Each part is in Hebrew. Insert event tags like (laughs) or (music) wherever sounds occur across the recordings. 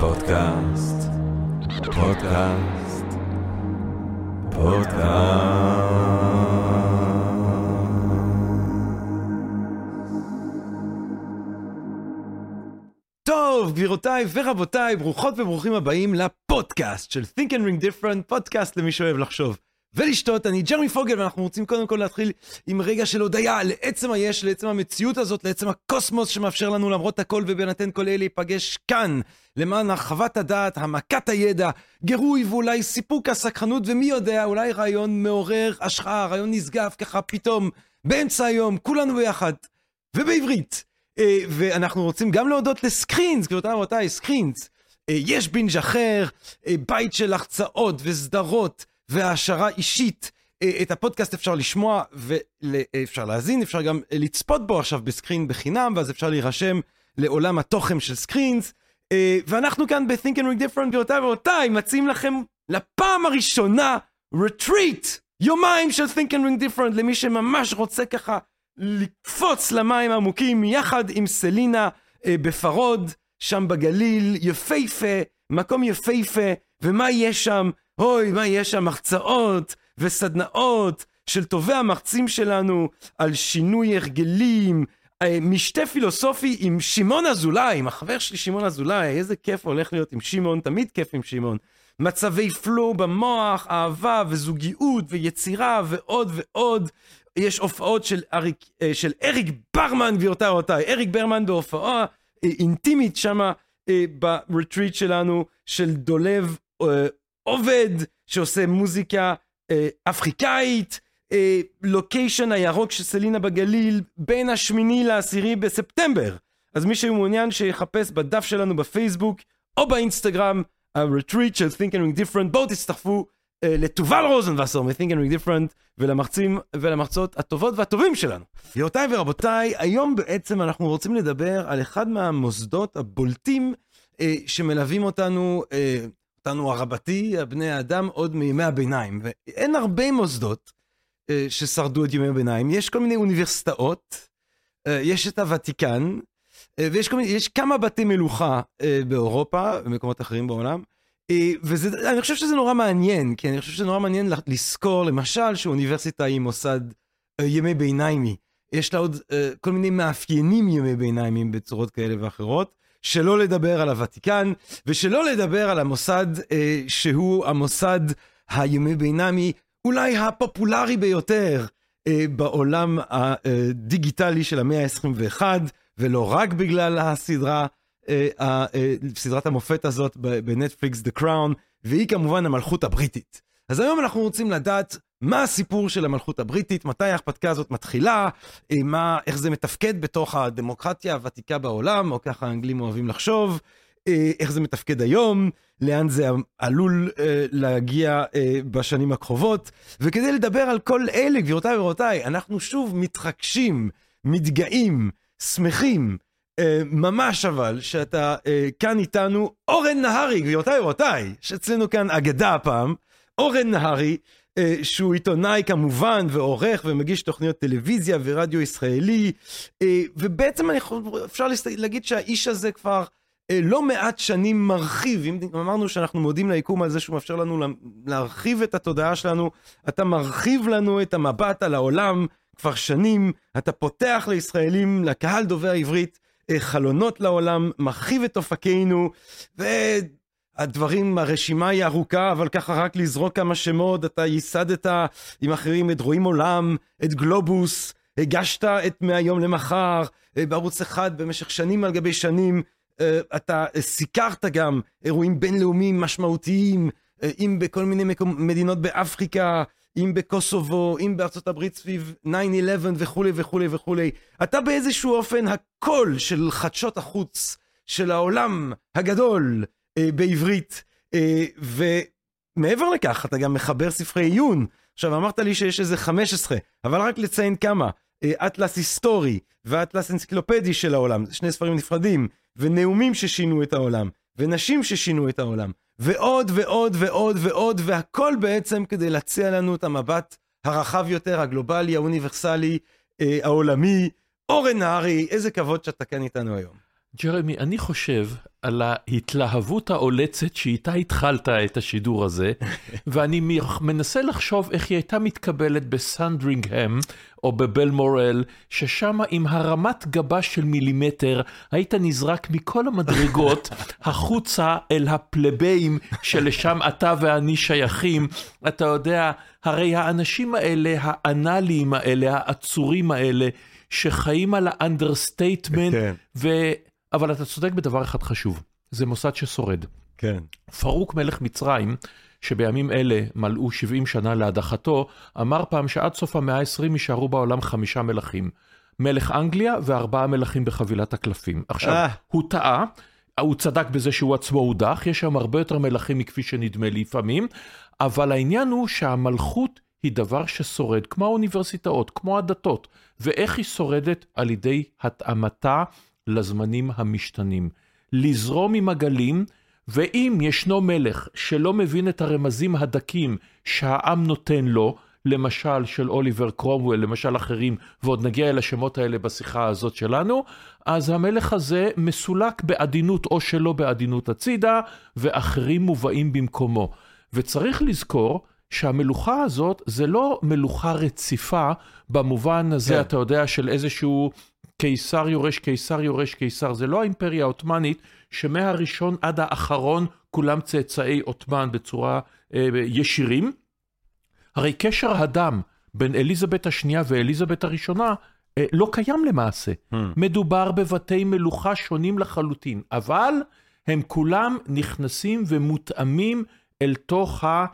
פודקאסט, פודקאסט, פודקאסט. טוב, גבירותיי ורבותיי, ברוכות וברוכים הבאים לפודקאסט של Think and Ring Different, פודקאסט למי שאוהב לחשוב. ולשתות, אני ג'רמי פוגל, ואנחנו רוצים קודם כל להתחיל עם רגע של הודיה לעצם היש, לעצם המציאות הזאת, לעצם הקוסמוס שמאפשר לנו למרות הכל ובהינתן כל אלה להיפגש כאן, למען הרחבת הדעת, העמקת הידע, גירוי ואולי סיפוק הסקחנות, ומי יודע, אולי רעיון מעורר השחאה, רעיון נשגב ככה פתאום, באמצע היום, כולנו ביחד, ובעברית. אה, ואנחנו רוצים גם להודות לסקרינס, גבירותיי ורבותיי, סקרינס. אה, יש בינג' אחר, אה, בית של החצאות וסדרות. והעשרה אישית. אה, את הפודקאסט אפשר לשמוע ואפשר להאזין, אפשר גם לצפות בו עכשיו בסקרין בחינם, ואז אפשר להירשם לעולם התוכן של סקרינס. אה, ואנחנו כאן ב-Think and Ring Different, גבירותיי ורבותיי, מציעים לכם לפעם הראשונה retreat, יומיים של Think and Ring Different, למי שממש רוצה ככה לקפוץ למים העמוקים, יחד עם סלינה אה, בפרוד, שם בגליל, יפהפה, מקום יפהפה, ומה יש שם? אוי, מה יש שם? הרצאות וסדנאות של טובי המרצים שלנו על שינוי הרגלים, אה, משתה פילוסופי עם שמעון אזולאי, עם החבר שלי שמעון אזולאי, איזה כיף הולך להיות עם שמעון, תמיד כיף עם שמעון. מצבי פלו במוח, אהבה וזוגיות ויצירה ועוד ועוד. יש הופעות של, אריק, אה, של אריק ברמן, גבירותיי ורבותיי, אריק ברמן בהופעה אה, אינטימית שמה ברטריט שלנו, של דולב עובד שעושה מוזיקה אה, אפריקאית, אה, לוקיישן הירוק של סלינה בגליל בין השמיני לעשירי בספטמבר. אז מי שמעוניין שיחפש בדף שלנו בפייסבוק או באינסטגרם, ה-retreat של Think and Ring Different, בואו תצטרפו אה, לתובל רוזנבסר מ-Think and Ring Different ולמרצים ולמרצות הטובות והטובים שלנו. גבירותיי ורבותיי, היום בעצם אנחנו רוצים לדבר על אחד מהמוסדות הבולטים אה, שמלווים אותנו אה, אותנו הרבתי, בני האדם, עוד מימי הביניים. ואין הרבה מוסדות אה, ששרדו את ימי הביניים. יש כל מיני אוניברסיטאות, אה, יש את הוותיקן, אה, ויש כל מיני, יש כמה בתי מלוכה אה, באירופה ובמקומות אחרים בעולם. אה, ואני חושב שזה נורא מעניין, כי אני חושב שזה נורא מעניין לזכור, למשל, שאוניברסיטה היא מוסד אה, ימי ביניימי. יש לה עוד אה, כל מיני מאפיינים ימי ביניימים בצורות כאלה ואחרות. שלא לדבר על הוותיקן, ושלא לדבר על המוסד אה, שהוא המוסד הימי בינמי, אולי הפופולרי ביותר אה, בעולם הדיגיטלי של המאה ה-21, ולא רק בגלל הסדרה, אה, אה, סדרת המופת הזאת בנטפליקס, The Crown, והיא כמובן המלכות הבריטית. אז היום אנחנו רוצים לדעת מה הסיפור של המלכות הבריטית, מתי ההרפתקה הזאת מתחילה, אה, מה, איך זה מתפקד בתוך הדמוקרטיה הוותיקה בעולם, או ככה האנגלים אוהבים לחשוב, אה, איך זה מתפקד היום, לאן זה עלול אה, להגיע בשנים הקרובות. וכדי לדבר על כל אלה, גבירותיי ורבותיי, אנחנו שוב מתחגשים, מתגאים, שמחים, ממש אבל, שאתה כאן איתנו, אורן נהרי, גבירותיי ורבותיי, שאצלנו כאן אגדה הפעם, אורן נהרי, אה, שהוא עיתונאי כמובן, ועורך ומגיש תוכניות טלוויזיה ורדיו ישראלי, אה, ובעצם אני חושב, אפשר להגיד שהאיש הזה כבר אה, לא מעט שנים מרחיב, אם אמרנו שאנחנו מודים ליקום על זה שהוא מאפשר לנו להרחיב את התודעה שלנו, אתה מרחיב לנו את המבט על העולם כבר שנים, אתה פותח לישראלים, לקהל דובר העברית, חלונות לעולם, מרחיב את אופקינו, ו... הדברים, הרשימה היא ארוכה, אבל ככה רק לזרוק כמה שמות, אתה ייסדת עם אחרים את רואים עולם, את גלובוס, הגשת את מהיום למחר, אה, בערוץ אחד במשך שנים על גבי שנים, אה, אתה סיקרת גם אירועים בינלאומיים משמעותיים, אה, אם בכל מיני מקומ... מדינות באפריקה, אם בקוסובו, אם בארצות הברית סביב 9-11 וכולי וכולי וכולי. אתה באיזשהו אופן הקול של חדשות החוץ של העולם הגדול, בעברית, אה, ומעבר לכך, אתה גם מחבר ספרי עיון. עכשיו, אמרת לי שיש איזה 15, אבל רק לציין כמה. אה, אטלס היסטורי ואטלס אנציקלופדי של העולם, שני ספרים נפרדים, ונאומים ששינו את העולם, ונשים ששינו את העולם, ועוד ועוד ועוד ועוד, והכל בעצם כדי להציע לנו את המבט הרחב יותר, הגלובלי, האוניברסלי, אה, העולמי. אורן נהרי, איזה כבוד שאתה כאן איתנו היום. ג'רמי, אני חושב על ההתלהבות העולצת שאיתה התחלת את השידור הזה, (laughs) ואני מנסה לחשוב איך היא הייתה מתקבלת בסנדרינגהם או בבלמורל, ששם עם הרמת גבה של מילימטר היית נזרק מכל המדרגות (laughs) החוצה אל הפלבאים שלשם (laughs) אתה ואני שייכים. אתה יודע, הרי האנשים האלה, האנאליים האלה, העצורים האלה, שחיים על ה understatement, כן. ו... אבל אתה צודק בדבר אחד חשוב, זה מוסד ששורד. כן. פארוק מלך מצרים, שבימים אלה מלאו 70 שנה להדחתו, אמר פעם שעד סוף המאה ה-20 יישארו בעולם חמישה מלכים. מלך אנגליה וארבעה מלכים בחבילת הקלפים. עכשיו, אה. הוא טעה, הוא צדק בזה שהוא עצמו הודח, יש שם הרבה יותר מלכים מכפי שנדמה לי לפעמים, אבל העניין הוא שהמלכות היא דבר ששורד, כמו האוניברסיטאות, כמו הדתות, ואיך היא שורדת על ידי התאמתה לזמנים המשתנים. לזרום עם הגלים, ואם ישנו מלך שלא מבין את הרמזים הדקים שהעם נותן לו, למשל של אוליבר קרומוול, למשל אחרים, ועוד נגיע אל השמות האלה בשיחה הזאת שלנו, אז המלך הזה מסולק בעדינות או שלא בעדינות הצידה, ואחרים מובאים במקומו. וצריך לזכור שהמלוכה הזאת זה לא מלוכה רציפה במובן הזה, כן. אתה יודע, של איזשהו קיסר יורש קיסר יורש קיסר. זה לא האימפריה העות'מאנית, שמהראשון עד האחרון כולם צאצאי עות'מאן בצורה אה, ישירים. הרי קשר הדם בין אליזבת השנייה ואליזבת הראשונה אה, לא קיים למעשה. Hmm. מדובר בבתי מלוכה שונים לחלוטין, אבל הם כולם נכנסים ומותאמים אל תוך ה...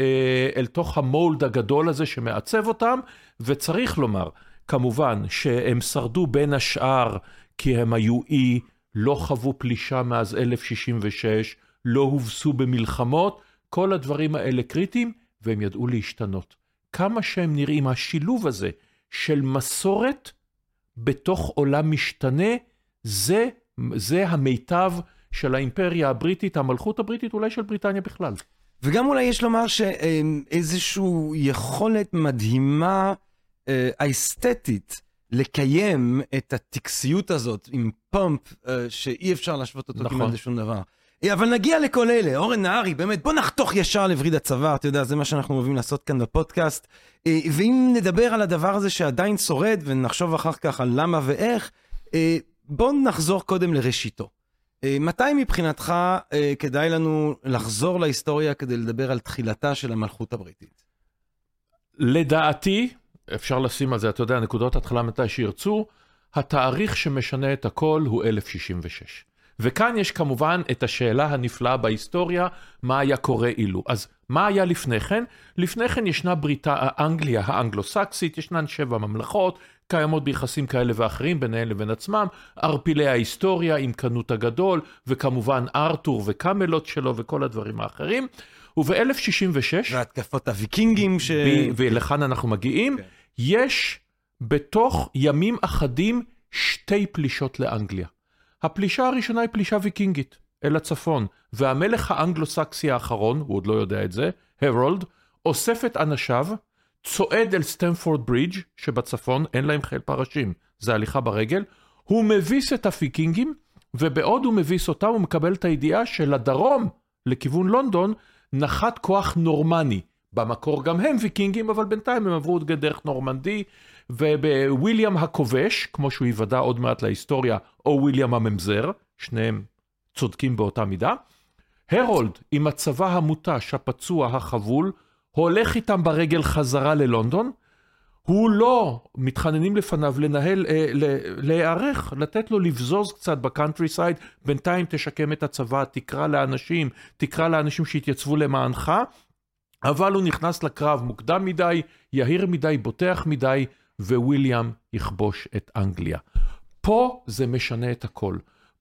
אה, אל תוך המולד הגדול הזה שמעצב אותם, וצריך לומר, כמובן שהם שרדו בין השאר כי הם היו אי, לא חוו פלישה מאז 1066, לא הובסו במלחמות, כל הדברים האלה קריטיים, והם ידעו להשתנות. כמה שהם נראים, השילוב הזה של מסורת בתוך עולם משתנה, זה, זה המיטב של האימפריה הבריטית, המלכות הבריטית, אולי של בריטניה בכלל. וגם אולי יש לומר שאיזושהי יכולת מדהימה אה, האסתטית לקיים את הטקסיות הזאת עם פאמפ אה, שאי אפשר להשוות אותו נכון. כמעט לשום דבר. אה, אבל נגיע לכל אלה, אורן נהרי, באמת, בוא נחתוך ישר לווריד הצוואר, אתה יודע, זה מה שאנחנו אוהבים לעשות כאן בפודקאסט. ואם נדבר על הדבר הזה שעדיין שורד, ונחשוב אחר כך על למה ואיך, בוא נחזור קודם לראשיתו. מתי מבחינתך כדאי לנו לחזור להיסטוריה כדי לדבר על תחילתה של המלכות הבריטית? לדעתי, אפשר לשים על זה, אתה יודע, נקודות התחלה מתי שירצו, התאריך שמשנה את הכל הוא 1066. וכאן יש כמובן את השאלה הנפלאה בהיסטוריה, מה היה קורה אילו. אז מה היה לפני כן? לפני כן ישנה בריטה, אנגליה האנגלו-סקסית, ישנן שבע ממלכות, קיימות ביחסים כאלה ואחרים ביניהן לבין עצמם, ערפילי ההיסטוריה עם קנות הגדול, וכמובן ארתור וקמלות שלו וכל הדברים האחרים. וב-1066... והתקפות הוויקינגים ש... ולכאן אנחנו מגיעים. Okay. יש בתוך ימים אחדים שתי פלישות לאנגליה. הפלישה הראשונה היא פלישה ויקינגית אל הצפון, והמלך האנגלו-סקסי האחרון, הוא עוד לא יודע את זה, הרולד, אוסף את אנשיו, צועד אל סטמפורד ברידג' שבצפון, אין להם חיל פרשים, זה הליכה ברגל, הוא מביס את הוויקינגים, ובעוד הוא מביס אותם הוא מקבל את הידיעה שלדרום, לכיוון לונדון, נחת כוח נורמני. במקור גם הם ויקינגים, אבל בינתיים הם עברו דרך נורמנדי, ובוויליאם הכובש, כמו שהוא יוודע עוד מעט להיסטוריה, או וויליאם הממזר, שניהם צודקים באותה מידה. הרולד עם הצבא המותש, הפצוע, החבול, הולך איתם ברגל חזרה ללונדון, הוא לא, מתחננים לפניו לנהל, אה, להיערך, לתת לו לבזוז קצת בקאנטרי סייד, בינתיים תשקם את הצבא, תקרא לאנשים, תקרא לאנשים שיתייצבו למענך, אבל הוא נכנס לקרב מוקדם מדי, יהיר מדי, בוטח מדי, וויליאם יכבוש את אנגליה. פה זה משנה את הכל.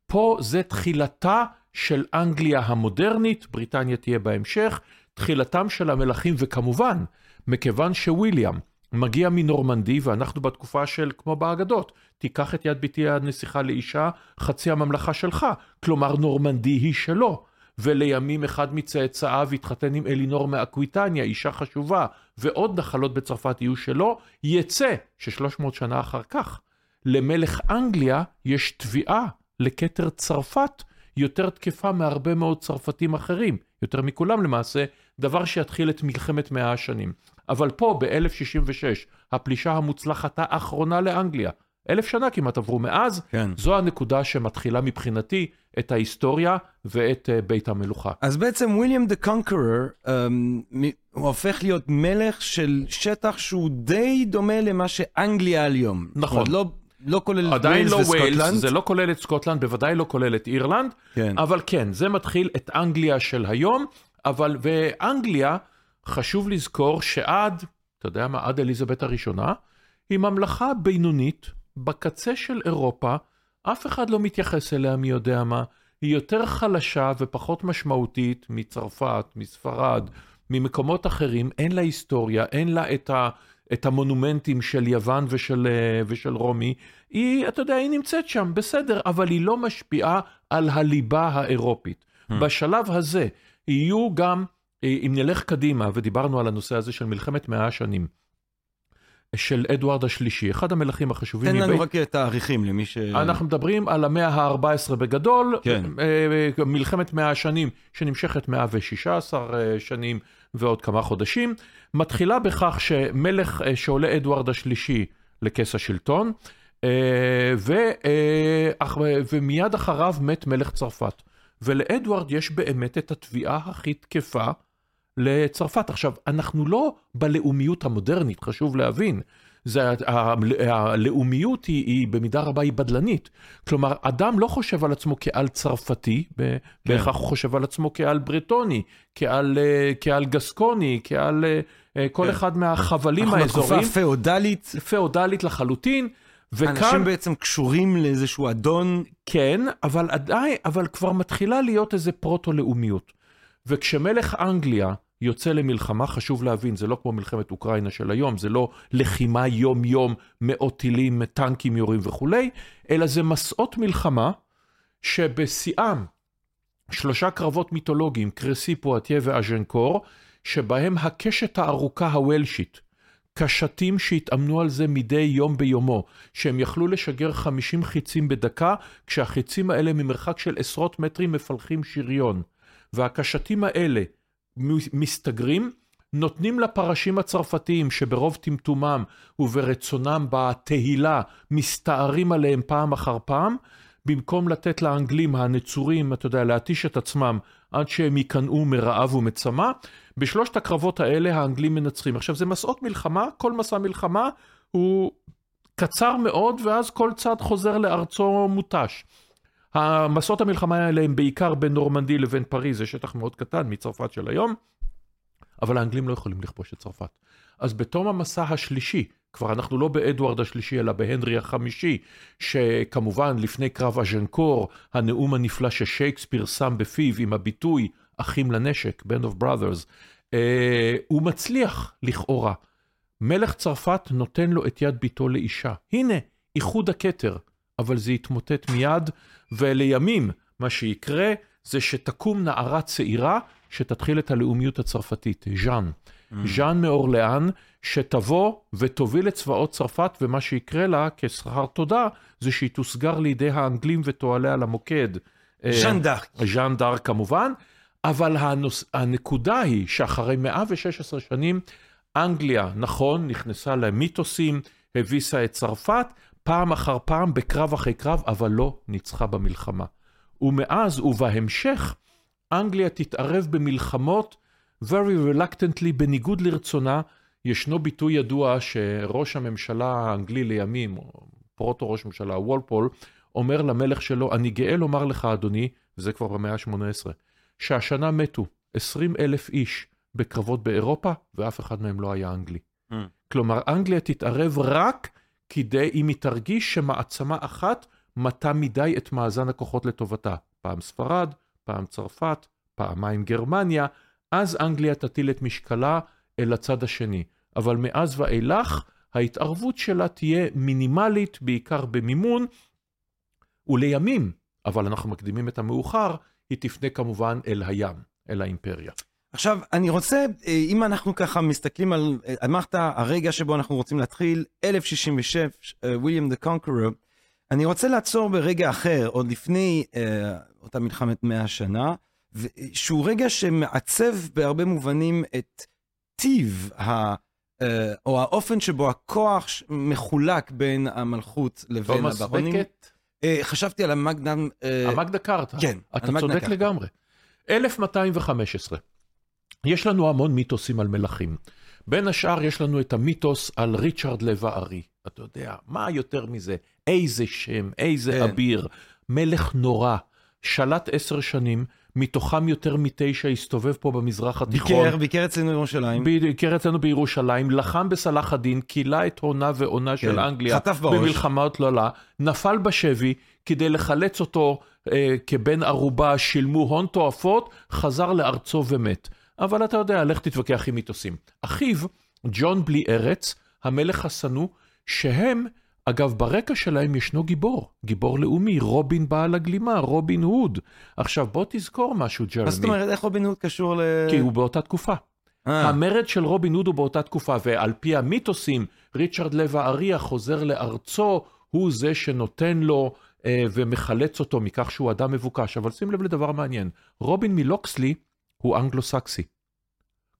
פה זה תחילתה של אנגליה המודרנית, בריטניה תהיה בהמשך, תחילתם של המלכים, וכמובן, מכיוון שוויליאם מגיע מנורמנדי, ואנחנו בתקופה של, כמו באגדות, תיקח את יד ביתי הנסיכה לאישה, חצי הממלכה שלך. כלומר, נורמנדי היא שלו. ולימים אחד מצאצאיו התחתן עם אלינור מאקוויטניה, אישה חשובה, ועוד נחלות בצרפת יהיו שלו, יצא ש-300 שנה אחר כך, למלך אנגליה יש תביעה לכתר צרפת, יותר תקפה מהרבה מאוד צרפתים אחרים, יותר מכולם למעשה, דבר שיתחיל את מלחמת מאה השנים. אבל פה, ב-1066, הפלישה המוצלחת האחרונה לאנגליה, אלף שנה כמעט עברו מאז, כן. זו הנקודה שמתחילה מבחינתי את ההיסטוריה ואת אה, בית המלוכה. אז בעצם William the Conqueror, אמ, הוא הופך להיות מלך של שטח שהוא די דומה למה שאנגליה היום. נכון. לא, לא כולל את ויילס, לא ויילס, וסקוטלנד. זה לא כולל את סקוטלנד, בוודאי לא כולל את אירלנד, כן. אבל כן, זה מתחיל את אנגליה של היום, אבל, ואנגליה, חשוב לזכור שעד, אתה יודע מה, עד אליזבת הראשונה, היא ממלכה בינונית, בקצה של אירופה, אף אחד לא מתייחס אליה מי יודע מה, היא יותר חלשה ופחות משמעותית מצרפת, מספרד, ממקומות אחרים, אין לה היסטוריה, אין לה את, ה, את המונומנטים של יוון ושל, אה, ושל רומי, היא, אתה יודע, היא נמצאת שם, בסדר, אבל היא לא משפיעה על הליבה האירופית. Hmm. בשלב הזה יהיו גם, אה, אם נלך קדימה, ודיברנו על הנושא הזה של מלחמת מאה השנים, של אדוארד השלישי, אחד המלכים החשובים. תן לנו רק תאריכים למי ש... אנחנו מדברים על המאה ה-14 בגדול, כן. אה, מלחמת מאה השנים שנמשכת 116 אה, שנים ועוד כמה חודשים, מתחילה בכך שמלך אה, שעולה אדוארד השלישי לכס השלטון, אה, ו, אה, ומיד אחריו מת מלך צרפת. ולאדוארד יש באמת את התביעה הכי תקפה לצרפת. עכשיו, אנחנו לא בלאומיות המודרנית, חשוב להבין. זה, הלאומיות היא, היא במידה רבה היא בדלנית. כלומר, אדם לא חושב על עצמו כעל צרפתי, ב- בהכרח הוא חושב על עצמו כעל ברטוני, כעל, אה, כעל גסקוני, כעל אה, אה, כל כן. אחד מהחבלים אנחנו בתקופה האזוריים, פאודלית, פאודלית לחלוטין. וכאן, אנשים בעצם קשורים לאיזשהו אדון. כן, אבל עדיין, אבל כבר מתחילה להיות איזה פרוטו-לאומיות. וכשמלך אנגליה יוצא למלחמה, חשוב להבין, זה לא כמו מלחמת אוקראינה של היום, זה לא לחימה יום-יום, מאות טילים, טנקים יורים וכולי, אלא זה מסעות מלחמה שבשיאם שלושה קרבות מיתולוגיים, קרסי, פואטיה ואז'נקור, שבהם הקשת הארוכה הוולשית, קשתים שהתאמנו על זה מדי יום ביומו, שהם יכלו לשגר 50 חיצים בדקה, כשהחיצים האלה ממרחק של עשרות מטרים מפלחים שריון. והקשתים האלה מסתגרים, נותנים לפרשים הצרפתיים שברוב טמטומם וברצונם בתהילה מסתערים עליהם פעם אחר פעם, במקום לתת לאנגלים הנצורים, אתה יודע, להתיש את עצמם עד שהם ייכנעו מרעב ומצמא, בשלושת הקרבות האלה האנגלים מנצחים. עכשיו זה מסעות מלחמה, כל מסע מלחמה הוא קצר מאוד ואז כל צד חוזר לארצו מותש. המסעות המלחמה האלה הם בעיקר בין נורמנדי לבין פריז, זה שטח מאוד קטן מצרפת של היום, אבל האנגלים לא יכולים לכבוש את צרפת. אז בתום המסע השלישי, כבר אנחנו לא באדוארד השלישי, אלא בהנרי החמישי, שכמובן לפני קרב אז'נקור, הנאום הנפלא ששייקספיר שם בפיו עם הביטוי אחים לנשק, Band of Brothers, אה, הוא מצליח לכאורה. מלך צרפת נותן לו את יד ביתו לאישה. הנה, איחוד הכתר, אבל זה יתמוטט מיד, ולימים מה שיקרה זה שתקום נערה צעירה שתתחיל את הלאומיות הצרפתית, ז'אן. ז'אן מאורליאן, שתבוא ותוביל את צבאות צרפת, ומה שיקרה לה כשכר תודה, זה שהיא תוסגר לידי האנגלים ותועלה על המוקד. אה, ז'אן דארק. ז'אן דארק כמובן, אבל הנוס... הנקודה היא שאחרי 116 שנים, אנגליה, נכון, נכנסה למיתוסים, הביסה את צרפת, פעם אחר פעם, בקרב אחרי קרב, אבל לא ניצחה במלחמה. ומאז ובהמשך, אנגליה תתערב במלחמות very reluctantly, בניגוד לרצונה. ישנו ביטוי ידוע שראש הממשלה האנגלי לימים, פרוטו ראש ממשלה, וולפול, אומר למלך שלו, אני גאה לומר לך, אדוני, וזה כבר במאה ה-18, שהשנה מתו 20 אלף איש בקרבות באירופה, ואף אחד מהם לא היה אנגלי. Mm. כלומר, אנגליה תתערב רק כדי, אם היא תרגיש שמעצמה אחת מטה מדי את מאזן הכוחות לטובתה. פעם ספרד, פעם צרפת, פעמיים גרמניה, אז אנגליה תטיל את משקלה אל הצד השני. אבל מאז ואילך, ההתערבות שלה תהיה מינימלית, בעיקר במימון, ולימים, אבל אנחנו מקדימים את המאוחר, היא תפנה כמובן אל הים, אל האימפריה. עכשיו, אני רוצה, אה, אם אנחנו ככה מסתכלים על, אה, אמרת, הרגע שבו אנחנו רוצים להתחיל, 1066, וויליאם דה קונקרר, אני רוצה לעצור ברגע אחר, עוד לפני אה, אותה מלחמת מאה השנה, ו- שהוא רגע שמעצב בהרבה מובנים את טיב, ה, אה, או האופן שבו הכוח מחולק בין המלכות לבין תומאס הברונים. בקט, אה, חשבתי על המגנם... אה, המגנה קארטה. כן, אתה צודק. לגמרי. 1215. יש לנו המון מיתוסים על מלכים. בין השאר יש לנו את המיתוס על ריצ'רד לב הארי. אתה יודע, מה יותר מזה? איזה שם, איזה כן. אביר. מלך נורא, שלט עשר שנים, מתוכם יותר מתשע הסתובב פה במזרח התיכון. ביקר, ביקר אצלנו בירושלים. ביקר אצלנו בירושלים, לחם בסלאח א-דין, כילה את הונה ועונה של כן, אנגליה חטף בראש. במלחמות לא לה, נפל בשבי, כדי לחלץ אותו אה, כבן ערובה, שילמו הון תועפות, חזר לארצו ומת. אבל אתה יודע, לך תתווכח עם מיתוסים. אחיו, ג'ון בלי ארץ, המלך השנוא, שהם, אגב, ברקע שלהם ישנו גיבור, גיבור לאומי, רובין בעל הגלימה, רובין הוד. עכשיו, בוא תזכור משהו, ג'רמי. מה זאת אומרת, איך רובין הוד קשור ל... כי הוא באותה תקופה. אה, המרד של רובין הוד הוא באותה תקופה, ועל פי המיתוסים, ריצ'רד לב הארי החוזר לארצו, הוא זה שנותן לו אה, ומחלץ אותו מכך שהוא אדם מבוקש. אבל שים לב לדבר מעניין, רובין מלוקסלי הוא אנגלו-סקסי.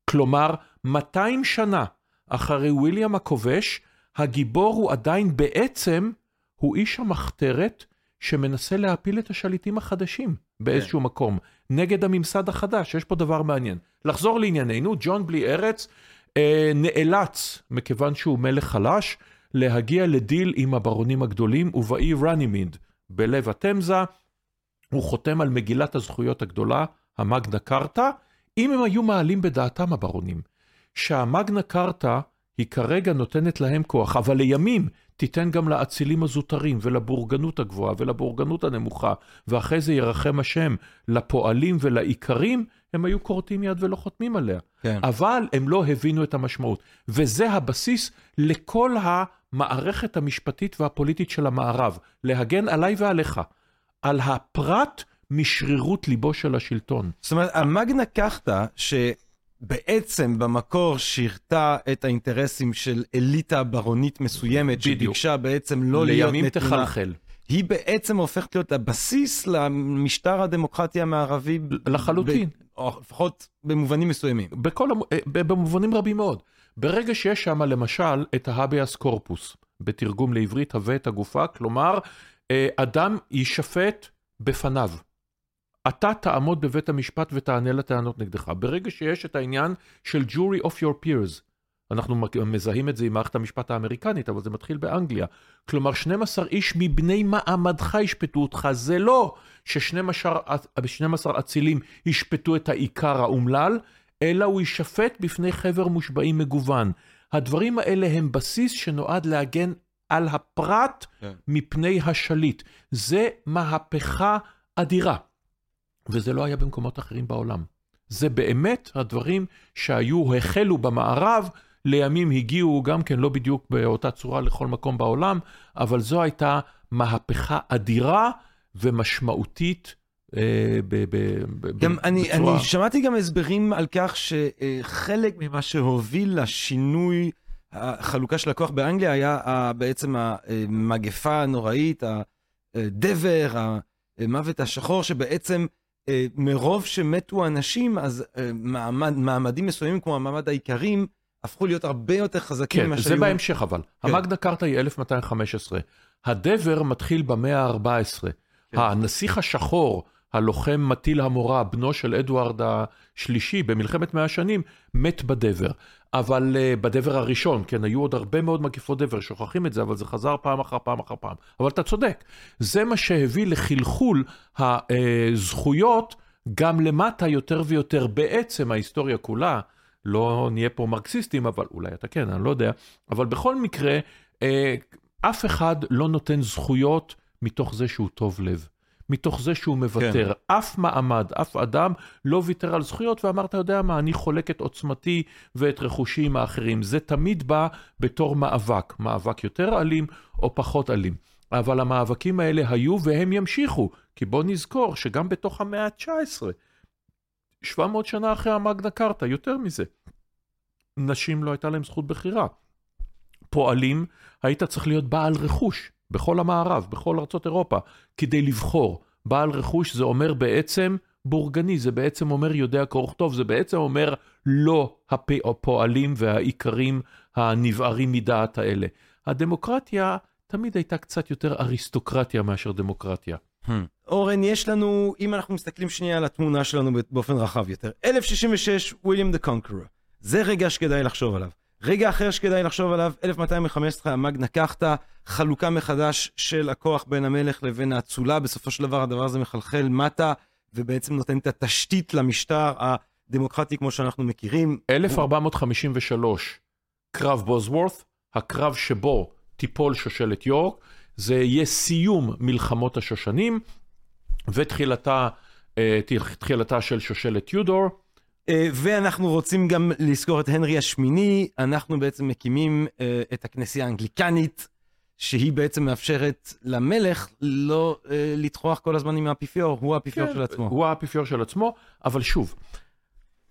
כלומר, 200 שנה אחרי וויליאם הכובש, הגיבור הוא עדיין בעצם, הוא איש המחתרת שמנסה להפיל את השליטים החדשים באיזשהו מקום, נגד הממסד החדש, יש פה דבר מעניין. לחזור לענייננו, ג'ון בלי ארץ אה, נאלץ, מכיוון שהוא מלך חלש, להגיע לדיל עם הברונים הגדולים, ובאי רנימיד, בלב התמזה, הוא חותם על מגילת הזכויות הגדולה, המגנה קרטה, אם הם היו מעלים בדעתם הברונים, שהמגנה קרטה היא כרגע נותנת להם כוח, אבל לימים תיתן גם לאצילים הזוטרים ולבורגנות הגבוהה ולבורגנות הנמוכה, ואחרי זה ירחם השם לפועלים ולאיכרים, הם היו כורתים יד ולא חותמים עליה. כן. אבל הם לא הבינו את המשמעות. וזה הבסיס לכל המערכת המשפטית והפוליטית של המערב, להגן עליי ועליך, על הפרט משרירות ליבו של השלטון. זאת אומרת, המגנה קחטה, שבעצם במקור שירתה את האינטרסים של אליטה ברונית מסוימת, בדיוק. שביקשה בעצם לא להיות לימים נתונה, תחלחל. היא בעצם הופכת להיות הבסיס למשטר הדמוקרטי המערבי. לחלוטין. ב- או לפחות במובנים מסוימים. בכל, אה, במובנים רבים מאוד. ברגע שיש שם למשל את ההביאס קורפוס, בתרגום לעברית הווה את הגופה, כלומר, אה, אדם יישפט בפניו. אתה תעמוד בבית המשפט ותענה לטענות נגדך. ברגע שיש את העניין של jury of your peers, אנחנו מזהים את זה עם מערכת המשפט האמריקנית, אבל זה מתחיל באנגליה. כלומר, 12 איש מבני מעמדך ישפטו אותך, זה לא ש-12 אצילים ישפטו את העיקר האומלל, אלא הוא יישפט בפני חבר מושבעים מגוון. הדברים האלה הם בסיס שנועד להגן על הפרט כן. מפני השליט. זה מהפכה אדירה, וזה לא היה במקומות אחרים בעולם. זה באמת הדברים שהיו, החלו במערב, לימים הגיעו גם כן לא בדיוק באותה צורה לכל מקום בעולם, אבל זו הייתה מהפכה אדירה ומשמעותית אה, ב, ב, ב, גם אני, בצורה... אני שמעתי גם הסברים על כך שחלק ממה שהוביל לשינוי החלוקה של הכוח באנגליה היה בעצם המגפה הנוראית, הדבר, המוות השחור, שבעצם מרוב שמתו אנשים, אז אה, מעמד, מעמדים מסוימים כמו המעמד האיכרים, הפכו להיות הרבה יותר חזקים כן, ממה זה שהיו. בהמשך אבל. כן. המגנה קרטה היא 1215. הדבר מתחיל במאה ה-14. כן. הנסיך השחור, הלוחם מטיל המורה, בנו של אדוארד השלישי במלחמת מאה השנים, מת בדבר. אבל uh, בדבר הראשון, כן, היו עוד הרבה מאוד מגפות דבר, שוכחים את זה, אבל זה חזר פעם אחר פעם אחר פעם. אבל אתה צודק, זה מה שהביא לחלחול הזכויות גם למטה יותר ויותר. בעצם ההיסטוריה כולה, לא נהיה פה מרקסיסטים, אבל אולי אתה כן, אני לא יודע, אבל בכל מקרה, אה, אף אחד לא נותן זכויות מתוך זה שהוא טוב לב. מתוך זה שהוא מוותר. כן. אף מעמד, אף אדם לא ויתר על זכויות ואמר, אתה יודע מה, אני חולק את עוצמתי ואת רכושי עם האחרים. זה תמיד בא בתור מאבק, מאבק יותר אלים או פחות אלים. אבל המאבקים האלה היו והם ימשיכו, כי בוא נזכור שגם בתוך המאה ה-19, 700 שנה אחרי המגנה קרטה, יותר מזה, נשים לא הייתה להם זכות בחירה. פועלים, היית צריך להיות בעל רכוש. בכל המערב, בכל ארצות אירופה, כדי לבחור. בעל רכוש זה אומר בעצם בורגני, זה בעצם אומר יודע קרוא וכתוב, זה בעצם אומר לא הפועלים והאיכרים הנבערים מדעת האלה. הדמוקרטיה תמיד הייתה קצת יותר אריסטוקרטיה מאשר דמוקרטיה. אורן, יש לנו, אם אנחנו מסתכלים שנייה על התמונה שלנו באופן רחב יותר, 1066, וויליאם דה קונקרור. זה רגע שכדאי לחשוב עליו. רגע אחר שכדאי לחשוב עליו, 1215, המגנה קחתא, חלוקה מחדש של הכוח בין המלך לבין האצולה. בסופו של דבר הדבר הזה מחלחל מטה, ובעצם נותן את התשתית למשטר הדמוקרטי כמו שאנחנו מכירים. 1453, קרב בוזוורת, הקרב שבו תיפול שושלת יורק, זה יהיה סיום מלחמות השושנים ותחילתה אה, תחילתה של שושלת יודור. אה, ואנחנו רוצים גם לזכור את הנרי השמיני, אנחנו בעצם מקימים אה, את הכנסייה האנגליקנית, שהיא בעצם מאפשרת למלך לא לטחוח כל הזמן עם האפיפיור, הוא האפיפיור כן, של עצמו. הוא האפיפיור של עצמו, אבל שוב,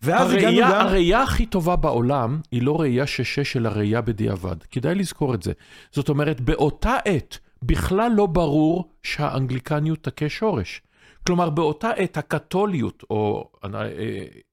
הראייה, גם... הראייה הכי טובה בעולם היא לא ראייה שש אלא ראייה בדיעבד. כדאי לזכור את זה. זאת אומרת, באותה עת בכלל לא ברור שהאנגליקניות תכה שורש. כלומר, באותה עת הקתוליות, או, אה,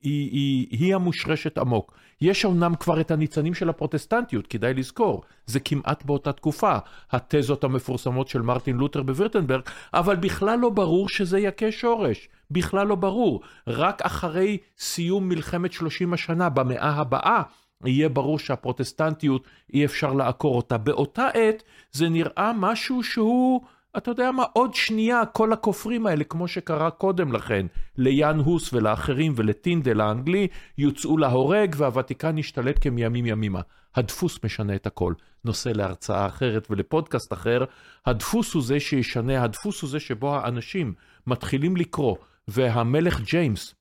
היא, היא, היא המושרשת עמוק. יש אמנם כבר את הניצנים של הפרוטסטנטיות, כדאי לזכור, זה כמעט באותה תקופה, התזות המפורסמות של מרטין לותר בווירטנברג, אבל בכלל לא ברור שזה יכה שורש, בכלל לא ברור. רק אחרי סיום מלחמת 30 השנה, במאה הבאה, יהיה ברור שהפרוטסטנטיות, אי אפשר לעקור אותה. באותה עת זה נראה משהו שהוא... אתה יודע מה, עוד שנייה כל הכופרים האלה, כמו שקרה קודם לכן, ליאן הוס ולאחרים ולטינדל האנגלי, יוצאו להורג והוותיקן ישתלט כמימים ימימה. הדפוס משנה את הכל. נושא להרצאה אחרת ולפודקאסט אחר, הדפוס הוא זה שישנה, הדפוס הוא זה שבו האנשים מתחילים לקרוא, והמלך ג'יימס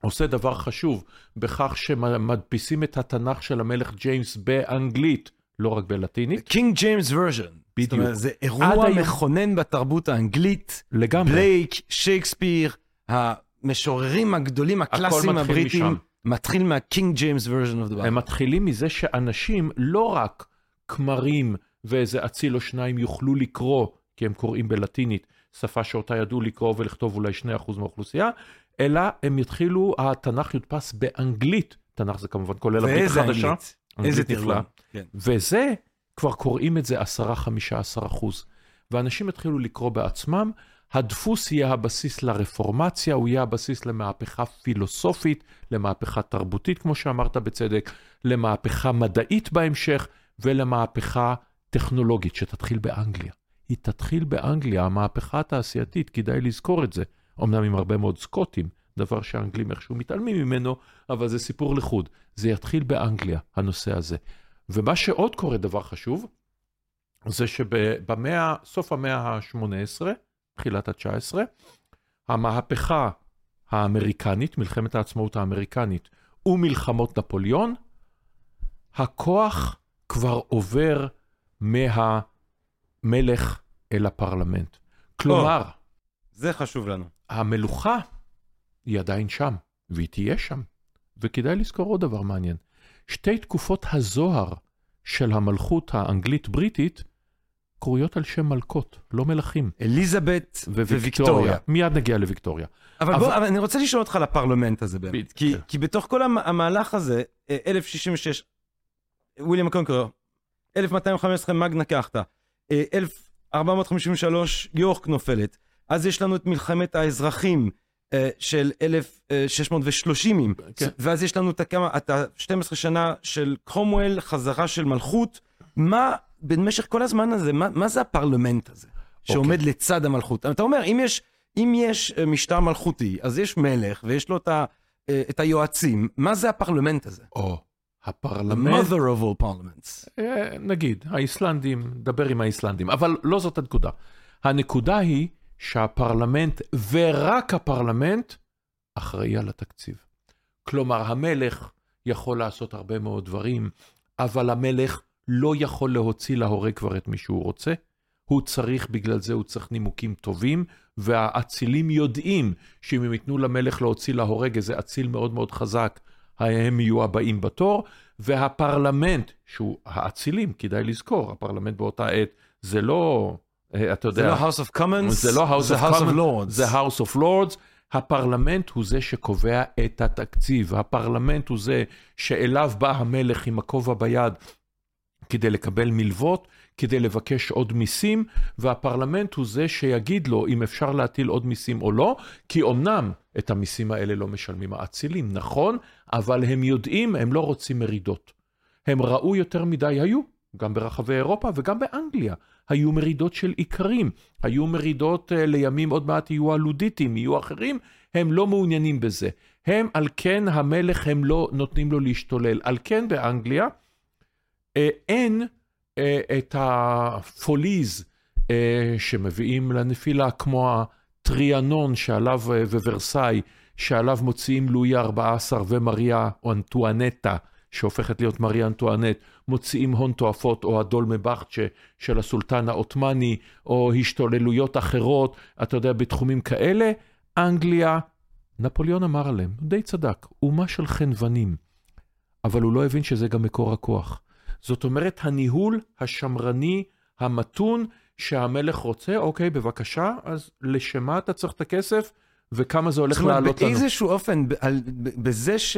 עושה דבר חשוב בכך שמדפיסים את התנ"ך של המלך ג'יימס באנגלית, לא רק בלטינית. King James Version. בדיוק. זאת אומרת, זה אירוע מכונן בתרבות האנגלית. לגמרי. בלייק, שייקספיר, המשוררים הגדולים, הקלאסיים הבריטים. משם. מתחיל מה King James Version of דבר. הם מתחילים מזה שאנשים, לא רק כמרים ואיזה אציל או שניים יוכלו לקרוא, כי הם קוראים בלטינית, שפה שאותה ידעו לקרוא ולכתוב אולי 2% מהאוכלוסייה, אלא הם יתחילו, התנ"ך יודפס באנגלית. תנ"ך זה כמובן כולל אנגלית חדשה. איזה תרגום. כן. וזה כבר קוראים את זה 10-15 אחוז. ואנשים התחילו לקרוא בעצמם, הדפוס יהיה הבסיס לרפורמציה, הוא יהיה הבסיס למהפכה פילוסופית, למהפכה תרבותית, כמו שאמרת בצדק, למהפכה מדעית בהמשך, ולמהפכה טכנולוגית שתתחיל באנגליה. היא תתחיל באנגליה, המהפכה התעשייתית, כדאי לזכור את זה. אמנם עם הרבה מאוד סקוטים, דבר שהאנגלים איכשהו מתעלמים ממנו, אבל זה סיפור לחוד. זה יתחיל באנגליה, הנושא הזה. ומה שעוד קורה, דבר חשוב, זה שבסוף המאה ה-18, תחילת ה-19, המהפכה האמריקנית, מלחמת העצמאות האמריקנית ומלחמות נפוליאון, הכוח כבר עובר מהמלך אל הפרלמנט. כלומר, זה חשוב לנו. המלוכה היא עדיין שם, והיא תהיה שם. וכדאי לזכור עוד דבר מעניין. שתי תקופות הזוהר של המלכות האנגלית-בריטית קרויות על שם מלכות, לא מלכים. אליזבת וויקטוריה. מיד נגיע לוויקטוריה. אבל, אבל... בוא, אבל אני רוצה לשאול אותך על הפרלמנט הזה באמת. ב... כי, כן. כי בתוך כל המהלך הזה, 1066, וויליאם קונקרר, 1215 מגנה קחתא, 1453 יורק נופלת, אז יש לנו את מלחמת האזרחים, אה, של 1630, כן. ואז יש לנו את הכמה, את ה-12 שנה של קרומואל, חזרה של מלכות. מה, במשך כל הזמן הזה, מה, מה זה הפרלמנט הזה, שעומד אוקיי. לצד המלכות? אתה אומר, אם יש, אם יש אה, משטר מלכותי, אז יש מלך ויש לו את, ה, אה, את היועצים, מה זה הפרלמנט הזה? או, הפרלמנט... mother of all parliaments. נגיד, האיסלנדים, דבר עם האיסלנדים, אבל לא זאת הנקודה. הנקודה היא שהפרלמנט, ורק הפרלמנט, אחראי על התקציב. כלומר, המלך יכול לעשות הרבה מאוד דברים, אבל המלך לא יכול להוציא להורג כבר את מי שהוא רוצה. הוא צריך, בגלל זה הוא צריך נימוקים טובים, והאצילים יודעים שאם הם ייתנו למלך להוציא להורג איזה אציל מאוד מאוד חזק, הם יהיו הבאים בתור, והפרלמנט, שהוא האצילים, כדאי לזכור, הפרלמנט באותה עת זה לא אה, אתה זה לא יודע, House of Commons, זה לא House זה of House of Commons, Lords. זה House of Lords. הפרלמנט הוא זה שקובע את התקציב, הפרלמנט הוא זה שאליו בא המלך עם הכובע ביד כדי לקבל מלוות, כדי לבקש עוד מיסים, והפרלמנט הוא זה שיגיד לו אם אפשר להטיל עוד מיסים או לא, כי אמנם את המיסים האלה לא משלמים האצילים, נכון, אבל הם יודעים, הם לא רוצים מרידות. הם ראו יותר מדי, היו, גם ברחבי אירופה וגם באנגליה, היו מרידות של איכרים, היו מרידות uh, לימים, עוד מעט יהיו הלודיטים, יהיו אחרים, הם לא מעוניינים בזה. הם, על כן המלך, הם לא נותנים לו להשתולל. על כן באנגליה, uh, אין uh, את הפוליז שמביאים לנפילה, כמו הטריאנון שעליו, וורסאי, שעליו מוציאים לואי ה-14 ומריה אנטואנטה, שהופכת להיות מריה אנטואנט, מוציאים הון תועפות, או הדולמה בכצ'ה של הסולטן העות'מאני, או השתוללויות אחרות, אתה יודע, בתחומים כאלה, אנגליה, נפוליאון אמר עליהם, די צדק, אומה של חנוונים, אבל הוא לא הבין שזה גם מקור הכוח. זאת אומרת, הניהול השמרני, המתון, שהמלך רוצה, אוקיי, בבקשה, אז לשמה אתה צריך את הכסף, וכמה זה הולך זאת אומרת, לעלות לנו. באיזשהו אופן, ב- על- ב- בזה ש...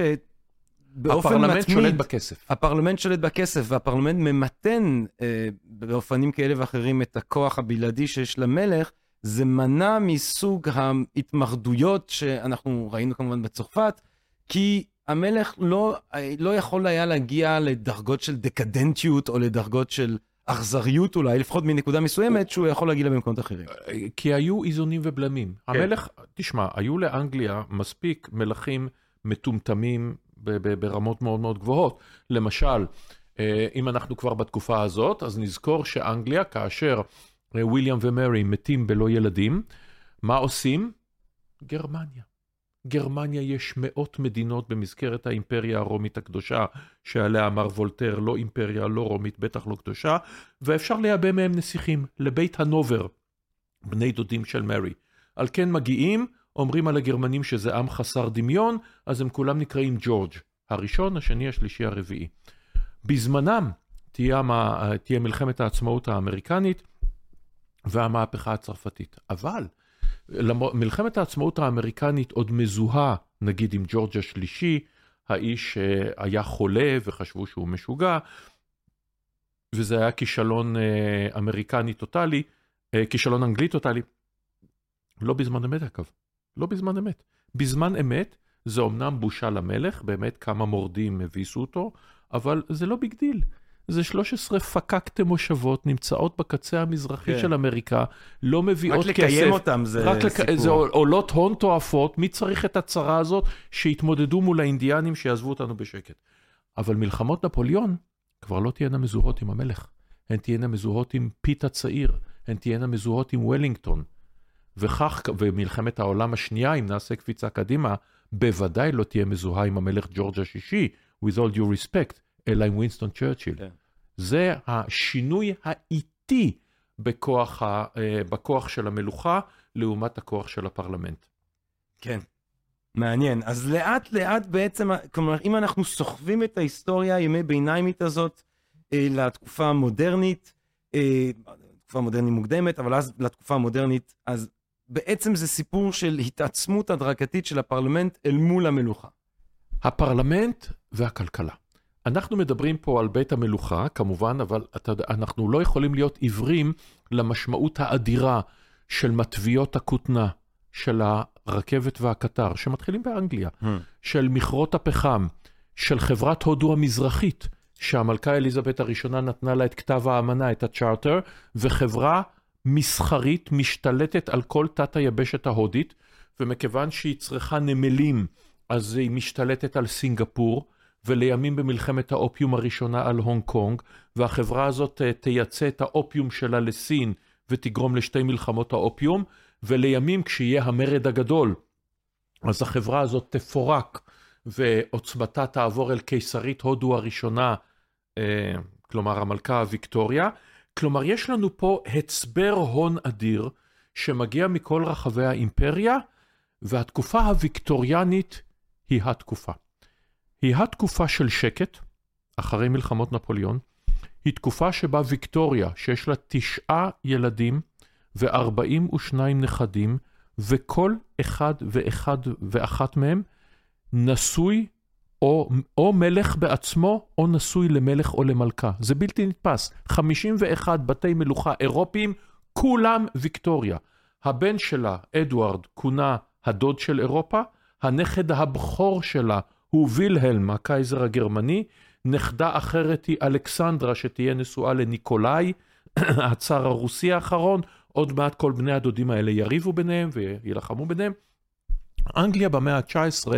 באופן הפרלמנט מתמיד, שולט בכסף. הפרלמנט שולט בכסף, והפרלמנט ממתן אה, באופנים כאלה ואחרים את הכוח הבלעדי שיש למלך, זה מנע מסוג ההתמרדויות שאנחנו ראינו כמובן בצרפת, כי המלך לא, אה, לא יכול היה להגיע לדרגות של דקדנטיות או לדרגות של אכזריות אולי, לפחות מנקודה מסוימת, שהוא יכול להגיע לה במקומות אחרים. כי היו איזונים ובלמים. המלך, תשמע, היו לאנגליה מספיק מלכים מטומטמים ברמות מאוד מאוד גבוהות. למשל, אה, אם אנחנו כבר בתקופה הזאת, אז נזכור שאנגליה, כאשר אה, וויליאם ומרי מתים בלא ילדים, מה עושים? גרמניה. גרמניה יש מאות מדינות במסגרת האימפריה הרומית הקדושה, שעליה אמר וולטר, לא אימפריה, לא רומית, בטח לא קדושה, ואפשר לייבא מהם נסיכים לבית הנובר, בני דודים של מרי. על כן מגיעים, אומרים על הגרמנים שזה עם חסר דמיון, אז הם כולם נקראים ג'ורג', הראשון, השני, השלישי, הרביעי. בזמנם תהיה, תהיה מלחמת העצמאות האמריקנית והמהפכה הצרפתית. אבל מלחמת העצמאות האמריקנית עוד מזוהה, נגיד עם ג'ורג' השלישי, האיש אה, היה חולה וחשבו שהוא משוגע, וזה היה כישלון אה, אמריקני טוטאלי, אה, כישלון אנגלי טוטאלי. לא בזמן אמת אגב, לא בזמן אמת. בזמן אמת זה אומנם בושה למלך, באמת כמה מורדים הביסו אותו, אבל זה לא big deal. זה 13 פקקטה מושבות נמצאות בקצה המזרחי כן. של אמריקה, לא מביאות רק כסף. לקיים אותם זה רק לק... סיפור. זה עול- עולות הון תועפות, מי צריך את הצרה הזאת שיתמודדו מול האינדיאנים שיעזבו אותנו בשקט. אבל מלחמות נפוליאון כבר לא תהיינה מזוהות עם המלך. הן תהיינה מזוהות עם פיט הצעיר, הן תהיינה מזוהות עם וולינגטון. וכך, ומלחמת העולם השנייה, אם נעשה קפיצה קדימה, בוודאי לא תהיה מזוהה עם המלך ג'ורג' השישי, with all due respect, אלא עם וינסטון צ'רצ'יל. כן. זה השינוי האיטי בכוח, ה, אה, בכוח של המלוכה לעומת הכוח של הפרלמנט. כן. מעניין. אז לאט לאט בעצם, כלומר, אם אנחנו סוחבים את ההיסטוריה הימי ביניימית הזאת אה, לתקופה המודרנית, אה, תקופה מודרנית מוקדמת, אבל אז לתקופה המודרנית, אז בעצם זה סיפור של התעצמות הדרגתית של הפרלמנט אל מול המלוכה. הפרלמנט והכלכלה. אנחנו מדברים פה על בית המלוכה, כמובן, אבל אתה אנחנו לא יכולים להיות עיוורים למשמעות האדירה של מטביות הכותנה, של הרכבת והקטר, שמתחילים באנגליה, של מכרות הפחם, של חברת הודו המזרחית, שהמלכה אליזבת הראשונה נתנה לה את כתב האמנה, את הצ'רטר, וחברה מסחרית משתלטת על כל תת היבשת ההודית, ומכיוון שהיא צריכה נמלים, אז היא משתלטת על סינגפור, ולימים במלחמת האופיום הראשונה על הונג קונג, והחברה הזאת אה, תייצא את האופיום שלה לסין ותגרום לשתי מלחמות האופיום, ולימים כשיהיה המרד הגדול, אז החברה הזאת תפורק ועוצמתה תעבור אל קיסרית הודו הראשונה, אה, כלומר המלכה ויקטוריה. כלומר, יש לנו פה הצבר הון אדיר שמגיע מכל רחבי האימפריה, והתקופה הוויקטוריאנית היא התקופה. היא התקופה של שקט, אחרי מלחמות נפוליאון, היא תקופה שבה ויקטוריה, שיש לה תשעה ילדים, ו-42 נכדים, וכל אחד ואחד ואחת מהם נשוי או, או מלך בעצמו, או נשוי למלך או למלכה. זה בלתי נתפס. 51 בתי מלוכה אירופיים, כולם ויקטוריה. הבן שלה, אדוארד, כונה הדוד של אירופה, הנכד הבכור שלה הוא וילהלם, הקייזר הגרמני, נכדה אחרת היא אלכסנדרה, שתהיה נשואה לניקולאי, (clears throat) הצאר הרוסי האחרון, עוד מעט כל בני הדודים האלה יריבו ביניהם ויילחמו ביניהם. אנגליה במאה ה-19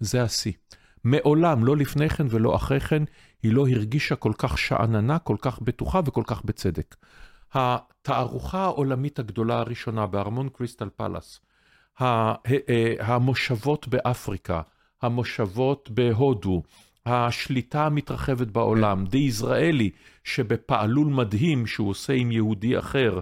זה השיא. מעולם, לא לפני כן ולא אחרי כן, היא לא הרגישה כל כך שאננה, כל כך בטוחה וכל כך בצדק. התערוכה העולמית הגדולה הראשונה בארמון קריסטל פלאס, אה, המושבות באפריקה, המושבות בהודו, השליטה המתרחבת בעולם, די יזרעאלי, שבפעלול מדהים שהוא עושה עם יהודי אחר,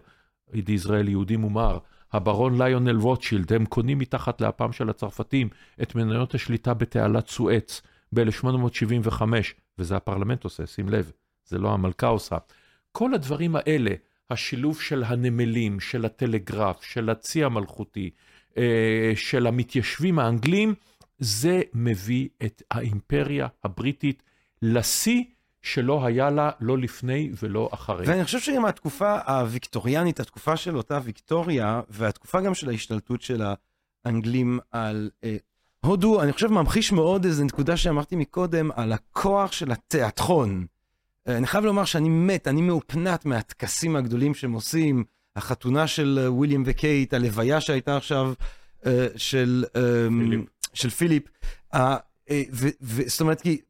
די יזרעאלי יהודי מומר, הברון ליונל רוטשילד, הם קונים מתחת לאפם של הצרפתים את מניות השליטה בתעלת סואץ ב-1875, וזה הפרלמנט עושה, שים לב, זה לא המלכה עושה. כל הדברים האלה, השילוב של הנמלים, של הטלגרף, של הצי המלכותי, אה, של המתיישבים האנגלים, זה מביא את האימפריה הבריטית לשיא שלא היה לה לא לפני ולא אחרי. ואני חושב שגם התקופה הוויקטוריאנית, התקופה של אותה ויקטוריה, והתקופה גם של ההשתלטות של האנגלים על אה, הודו, אני חושב ממחיש מאוד איזו נקודה שאמרתי מקודם, על הכוח של התיאטרון. אה, אני חייב לומר שאני מת, אני מאופנת מהטקסים הגדולים שהם עושים, החתונה של אה, וויליאם וקייט, הלוויה שהייתה עכשיו אה, של, אה, של פיליפ. אה, אה, זאת אומרת, כי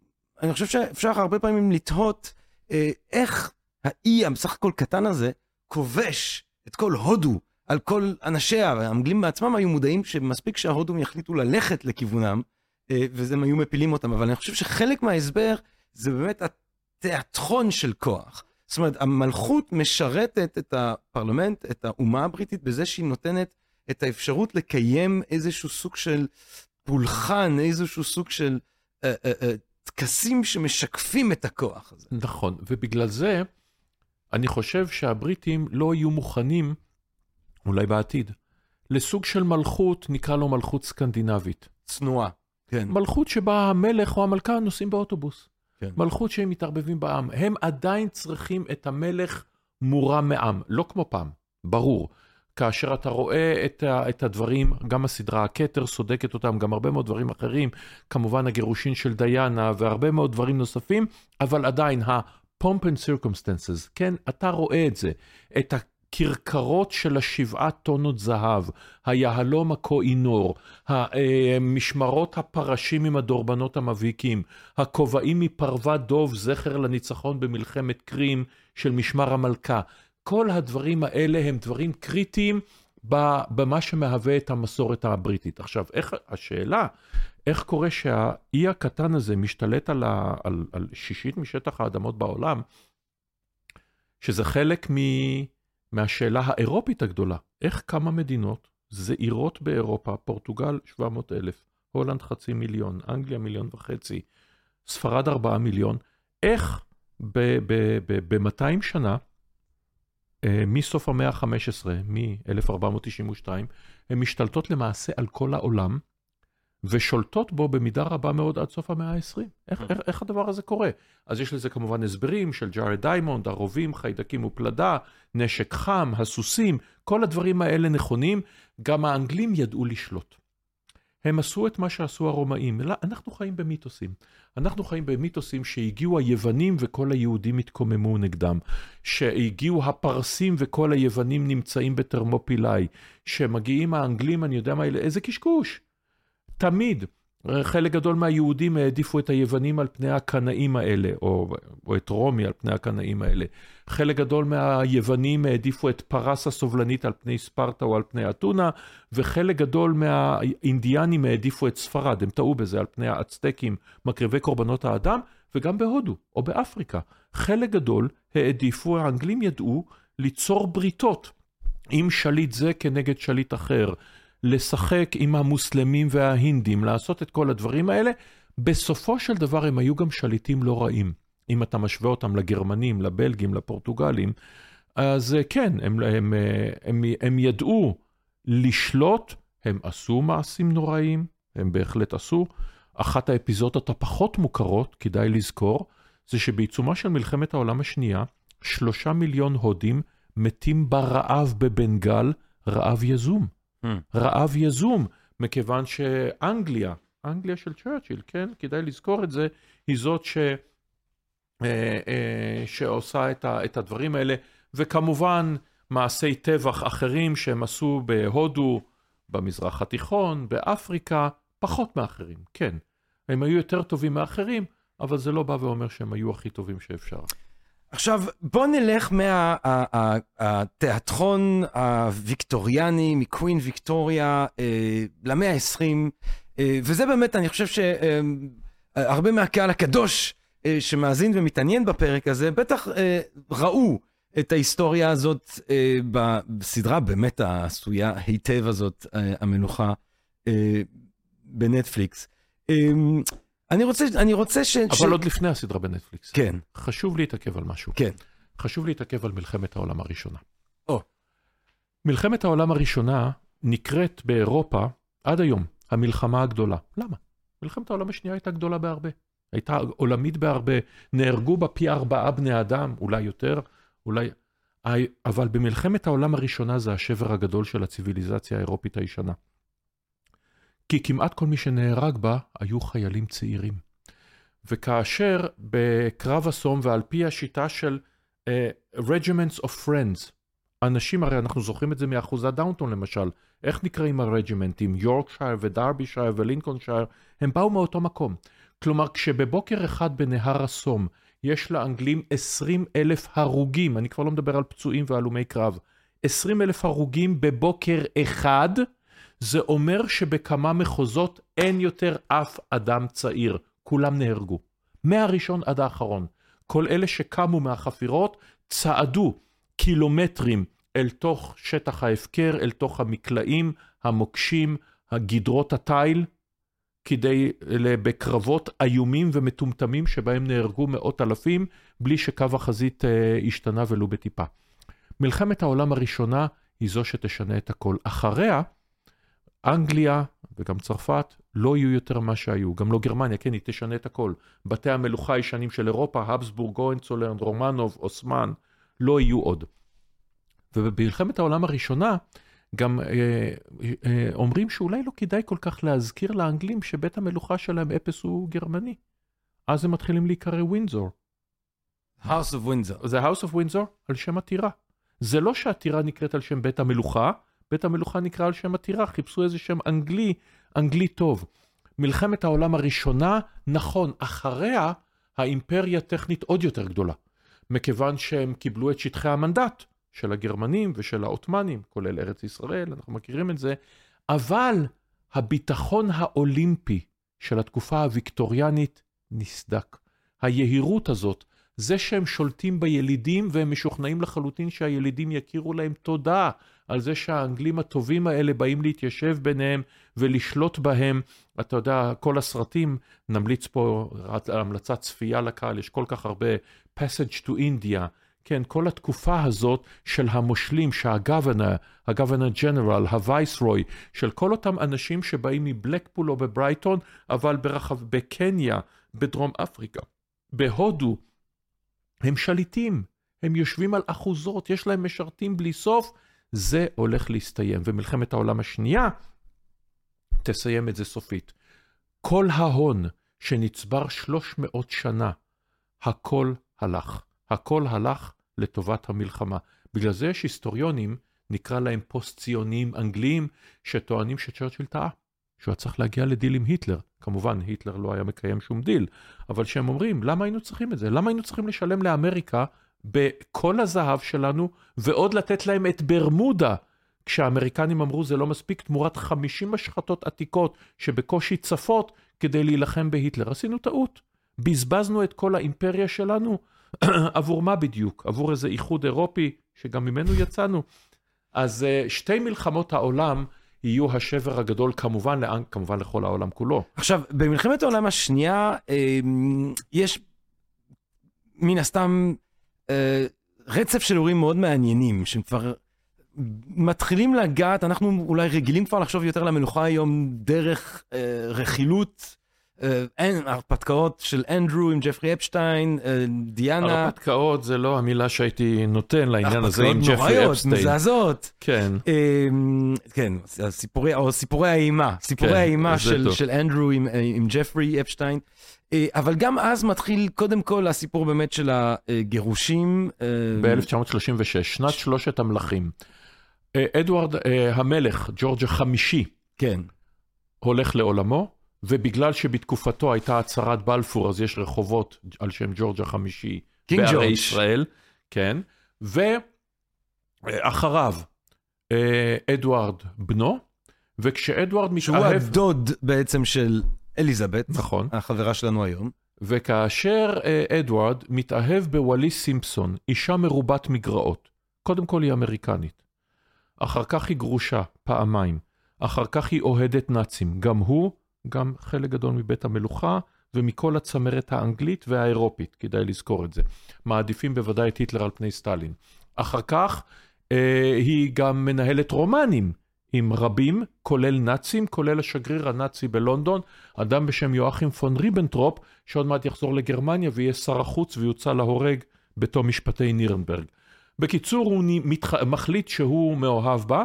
אני חושב שאפשר הרבה פעמים לתהות אה, איך האי בסך הכל קטן הזה כובש את כל הודו על כל אנשיה, והאנגלים בעצמם היו מודעים שמספיק שההודים יחליטו ללכת לכיוונם, אה, וזה הם היו מפילים אותם, אבל אני חושב שחלק מההסבר זה באמת התיאטרון של כוח. זאת אומרת, המלכות משרתת את הפרלמנט, את האומה הבריטית, בזה שהיא נותנת את האפשרות לקיים איזשהו סוג של פולחן, איזשהו סוג של אה, אה, אה, טקסים שמשקפים את הכוח הזה. נכון, ובגלל זה אני חושב שהבריטים לא יהיו מוכנים, אולי בעתיד, לסוג של מלכות, נקרא לו מלכות סקנדינבית. צנועה, כן. מלכות שבה המלך או המלכה נוסעים באוטובוס. כן. מלכות שהם מתערבבים בעם. הם עדיין צריכים את המלך מורם מעם, לא כמו פעם, ברור. כאשר אתה רואה את, ה, את הדברים, גם הסדרה הכתר סודקת אותם, גם הרבה מאוד דברים אחרים, כמובן הגירושין של דיאנה והרבה מאוד דברים נוספים, אבל עדיין ה-pomp and circumstances, כן, אתה רואה את זה, את הכרכרות של השבעה טונות זהב, היהלום הכהינור, המשמרות הפרשים עם הדורבנות המבהיקים, הכובעים מפרווה דוב, זכר לניצחון במלחמת קרים של משמר המלכה. כל הדברים האלה הם דברים קריטיים במה שמהווה את המסורת הבריטית. עכשיו, איך, השאלה, איך קורה שהאי הקטן הזה משתלט על, ה, על, על שישית משטח האדמות בעולם, שזה חלק מ, מהשאלה האירופית הגדולה. איך כמה מדינות זעירות באירופה, פורטוגל 700 אלף, הולנד חצי מיליון, אנגליה מיליון וחצי, ספרד 4 מיליון, איך ב-200 שנה מסוף המאה ה-15, מ-1492, הן משתלטות למעשה על כל העולם, ושולטות בו במידה רבה מאוד עד סוף המאה ה-20. איך, איך, איך הדבר הזה קורה? אז יש לזה כמובן הסברים של ג'ארד דיימונד, הרובים, חיידקים ופלדה, נשק חם, הסוסים, כל הדברים האלה נכונים. גם האנגלים ידעו לשלוט. הם עשו את מה שעשו הרומאים. לא, אנחנו חיים במיתוסים. אנחנו חיים במיתוסים שהגיעו היוונים וכל היהודים התקוממו נגדם. שהגיעו הפרסים וכל היוונים נמצאים בתרמופילאי. שמגיעים האנגלים, אני יודע מה, איזה קשקוש. תמיד. חלק גדול מהיהודים העדיפו את היוונים על פני הקנאים האלה, או, או את רומי על פני הקנאים האלה. חלק גדול מהיוונים העדיפו את פרס הסובלנית על פני ספרטה או על פני אתונה, וחלק גדול מהאינדיאנים העדיפו את ספרד, הם טעו בזה, על פני האצטקים, מקריבי קורבנות האדם, וגם בהודו או באפריקה. חלק גדול העדיפו, האנגלים ידעו, ליצור בריתות עם שליט זה כנגד שליט אחר. לשחק עם המוסלמים וההינדים, לעשות את כל הדברים האלה. בסופו של דבר הם היו גם שליטים לא רעים. אם אתה משווה אותם לגרמנים, לבלגים, לפורטוגלים, אז אה, כן, הם, הם, אה, הם, הם ידעו לשלוט, הם עשו מעשים נוראים, הם בהחלט עשו. אחת האפיזודות הפחות מוכרות, כדאי לזכור, זה שבעיצומה של מלחמת העולם השנייה, שלושה מיליון הודים מתים ברעב בבנגל, רעב יזום. Hmm. רעב יזום, מכיוון שאנגליה, אנגליה של צ'רצ'יל, כן? כדאי לזכור את זה, היא זאת ש... אה, אה, שעושה את הדברים האלה, וכמובן מעשי טבח אחרים שהם עשו בהודו, במזרח התיכון, באפריקה, פחות מאחרים, כן. הם היו יותר טובים מאחרים, אבל זה לא בא ואומר שהם היו הכי טובים שאפשר. עכשיו, בוא נלך מהתיאטרון הוויקטוריאני, מקווין ויקטוריה, אה, למאה ה-20, אה, וזה באמת, אני חושב שהרבה מהקהל הקדוש אה, שמאזין ומתעניין בפרק הזה, בטח אה, ראו את ההיסטוריה הזאת אה, בסדרה באמת העשויה היטב הזאת, אה, אה, בנטפליקס. אני רוצה, אני רוצה ש... אבל ש... עוד לפני הסדרה בנטפליקס. כן, חשוב להתעכב על משהו. כן. חשוב להתעכב על מלחמת העולם הראשונה. או. מלחמת העולם הראשונה נקראת באירופה עד היום המלחמה הגדולה. למה? מלחמת העולם השנייה הייתה גדולה בהרבה. הייתה עולמית בהרבה, נהרגו בה פי ארבעה בני אדם, אולי יותר, אולי... אבל במלחמת העולם הראשונה זה השבר הגדול של הציוויליזציה האירופית הישנה. כי כמעט כל מי שנהרג בה היו חיילים צעירים. וכאשר בקרב אסום ועל פי השיטה של uh, regiments of friends, אנשים, הרי אנחנו זוכרים את זה מאחוזת דאונטון למשל, איך נקראים הרג'ימנטים? יורקשייר ודרבישייר ולינקולנשייר, הם באו מאותו מקום. כלומר, כשבבוקר אחד בנהר אסום יש לאנגלים 20 אלף הרוגים, אני כבר לא מדבר על פצועים והלומי קרב, 20 אלף הרוגים בבוקר אחד, זה אומר שבכמה מחוזות אין יותר אף אדם צעיר, כולם נהרגו. מהראשון עד האחרון. כל אלה שקמו מהחפירות צעדו קילומטרים אל תוך שטח ההפקר, אל תוך המקלעים, המוקשים, הגדרות התיל, כדי, בקרבות איומים ומטומטמים שבהם נהרגו מאות אלפים, בלי שקו החזית אה, השתנה ולו בטיפה. מלחמת העולם הראשונה היא זו שתשנה את הכל. אחריה, אנגליה וגם צרפת לא יהיו יותר מה שהיו, גם לא גרמניה, כן, היא תשנה את הכל. בתי המלוכה הישנים של אירופה, הבסבורג, גוהנצולרן, רומנוב, אוסמן, לא יהיו עוד. ובמלחמת העולם הראשונה, גם אה, אה, אומרים שאולי לא כדאי כל כך להזכיר לאנגלים שבית המלוכה שלהם אפס הוא גרמני. אז הם מתחילים להיקרא ווינזור. House of Windsor. זה House of Windsor על שם הטירה. זה לא שהטירה נקראת על שם בית המלוכה, בית המלוכה נקרא על שם הטירה, חיפשו איזה שם אנגלי, אנגלי טוב. מלחמת העולם הראשונה, נכון, אחריה האימפריה הטכנית עוד יותר גדולה. מכיוון שהם קיבלו את שטחי המנדט של הגרמנים ושל העות'מאנים, כולל ארץ ישראל, אנחנו מכירים את זה, אבל הביטחון האולימפי של התקופה הוויקטוריאנית נסדק. היהירות הזאת, זה שהם שולטים בילידים והם משוכנעים לחלוטין שהילידים יכירו להם תודה על זה שהאנגלים הטובים האלה באים להתיישב ביניהם ולשלוט בהם. אתה יודע, כל הסרטים, נמליץ פה המלצת צפייה לקהל, יש כל כך הרבה Passage to India. כן, כל התקופה הזאת של המושלים, שהגוונר, הגוונר ג'נרל, הווייסרוי, של כל אותם אנשים שבאים מבלקפול או בברייטון, אבל ברחב, בקניה, בדרום אפריקה, בהודו, הם שליטים, הם יושבים על אחוזות, יש להם משרתים בלי סוף, זה הולך להסתיים. ומלחמת העולם השנייה תסיים את זה סופית. כל ההון שנצבר 300 שנה, הכל הלך. הכל הלך לטובת המלחמה. בגלל זה יש היסטוריונים, נקרא להם פוסט-ציוניים אנגליים, שטוענים שצ'רצ'יל טעה, שהוא היה צריך להגיע לדיל עם היטלר. כמובן, היטלר לא היה מקיים שום דיל, אבל שהם אומרים, למה היינו צריכים את זה? למה היינו צריכים לשלם לאמריקה בכל הזהב שלנו, ועוד לתת להם את ברמודה? כשהאמריקנים אמרו זה לא מספיק תמורת 50 משחטות עתיקות שבקושי צפות כדי להילחם בהיטלר. עשינו טעות. בזבזנו את כל האימפריה שלנו (clears throat) עבור מה בדיוק? עבור איזה איחוד אירופי שגם ממנו יצאנו? אז אה, שתי מלחמות העולם יהיו השבר הגדול כמובן, לאן, כמובן לכל העולם כולו. עכשיו, במלחמת העולם השנייה אה, יש מן הסתם רצף של אירועים מאוד מעניינים, שהם כבר מתחילים לגעת, אנחנו אולי רגילים כבר לחשוב יותר למלוכה היום דרך אה, רכילות, אה, אין, הרפתקאות של אנדרו עם ג'פרי אפשטיין, אה, דיאנה. הרפתקאות זה לא המילה שהייתי נותן לעניין הזה עם הרפתקאות ג'פרי נוראיות, אפסטיין. מזעזעות. כן, אה, כן, סיפורי, או סיפורי האימה, סיפורי כן, האימה של. של אנדרו עם, אה, עם ג'פרי אפשטיין. אה, אבל גם אז מתחיל קודם כל הסיפור באמת של הגירושים. אה, ב-1936, שנת שלושת המלכים. אה, אדוארד המלך, ג'ורג' החמישי, כן, הולך לעולמו, ובגלל שבתקופתו הייתה הצהרת בלפור, אז יש רחובות על שם ג'ורג' החמישי בערי ג'ורג'. ישראל, כן, ואחריו אדוארד בנו, וכשאדוארד שהוא מתאהב, הדוד בעצם של אליזבת, נכון, החברה שלנו היום. וכאשר אה, אדוארד מתאהב בווליס סימפסון, אישה מרובת מגרעות, קודם כל היא אמריקנית, אחר כך היא גרושה פעמיים, אחר כך היא אוהדת נאצים, גם הוא, גם חלק גדול מבית המלוכה ומכל הצמרת האנגלית והאירופית, כדאי לזכור את זה. מעדיפים בוודאי את היטלר על פני סטלין. אחר כך אה, היא גם מנהלת רומנים עם רבים, כולל נאצים, כולל השגריר הנאצי בלונדון, אדם בשם יואכים פון ריבנטרופ, שעוד מעט יחזור לגרמניה ויהיה שר החוץ ויוצא להורג בתום משפטי נירנברג. בקיצור, הוא מתח... מחליט שהוא מאוהב בה,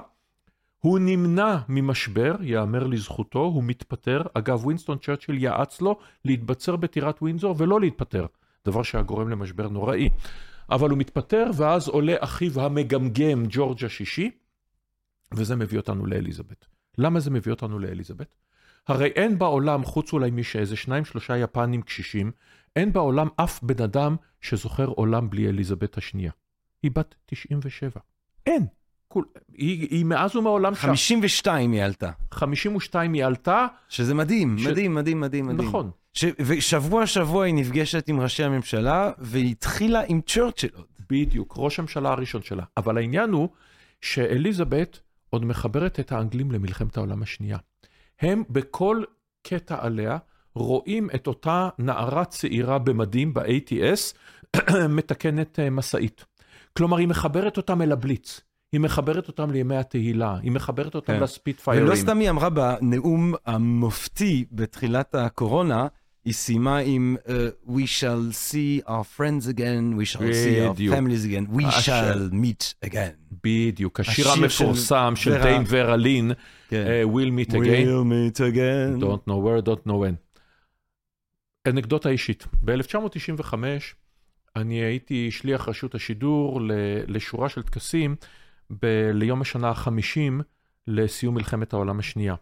הוא נמנע ממשבר, יאמר לזכותו, הוא מתפטר. אגב, ווינסטון צ'רצ'יל יעץ לו להתבצר בטירת ווינזור ולא להתפטר, דבר שהיה גורם למשבר נוראי. אבל הוא מתפטר, ואז עולה אחיו המגמגם, ג'ורג' השישי, וזה מביא אותנו לאליזבת. למה זה מביא אותנו לאליזבת? הרי אין בעולם, חוץ אולי משאיזה שניים שלושה יפנים קשישים, אין בעולם אף בן אדם שזוכר עולם בלי אליזבת השנייה. היא בת 97. אין. כול, היא, היא מאז ומעולם שם. 52 היא עלתה, 52 היא עלתה, שזה מדהים, ש- מדהים, מדהים, מדהים. נכון. ש... ושבוע שבוע היא נפגשת עם ראשי הממשלה, והיא התחילה עם צ'רצ'יל עוד. בדיוק, ראש הממשלה הראשון שלה. אבל העניין הוא שאליזבת עוד מחברת את האנגלים למלחמת העולם השנייה. הם בכל קטע עליה רואים את אותה נערה צעירה במדים ב-ATS (clears throat) מתקנת אה, משאית. כלומר, היא מחברת אותם אל הבליץ. היא מחברת אותם לימי התהילה, היא מחברת אותם כן. לספיטפיירים. ולא סתם היא אמרה בנאום המופתי בתחילת הקורונה, היא סיימה עם uh, We shall see our friends again, we shall see our families again, we הש- shall meet again. בדיוק, השיר השיר של המפורסם של דיין ורה לין, כן. אה, We'll meet again. We'll meet again. Don't know where, don't know when. אנקדוטה אישית, ב-1995 אני הייתי שליח רשות השידור לשורה של טקסים ב- ליום השנה ה-50 לסיום מלחמת העולם השנייה.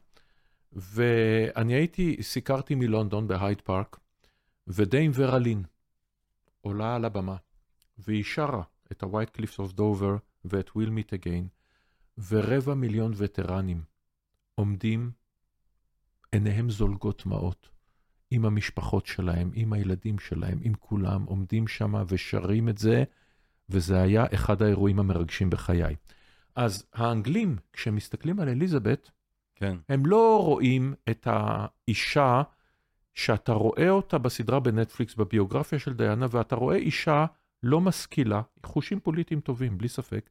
ואני הייתי, סיקרתי מלונדון בהייד פארק, ודיים ורה לין עולה על הבמה, והיא שרה את ה-White Cliffs of Dover ואת Will Meet Again, ורבע מיליון וטרנים עומדים עיניהם זולגות דמעות, עם המשפחות שלהם, עם הילדים שלהם, עם כולם, עומדים שם ושרים את זה, וזה היה אחד האירועים המרגשים בחיי. אז האנגלים, כשהם מסתכלים על אליזבת, כן. הם לא רואים את האישה שאתה רואה אותה בסדרה בנטפליקס, בביוגרפיה של דיאנה, ואתה רואה אישה לא משכילה, חושים פוליטיים טובים, בלי ספק,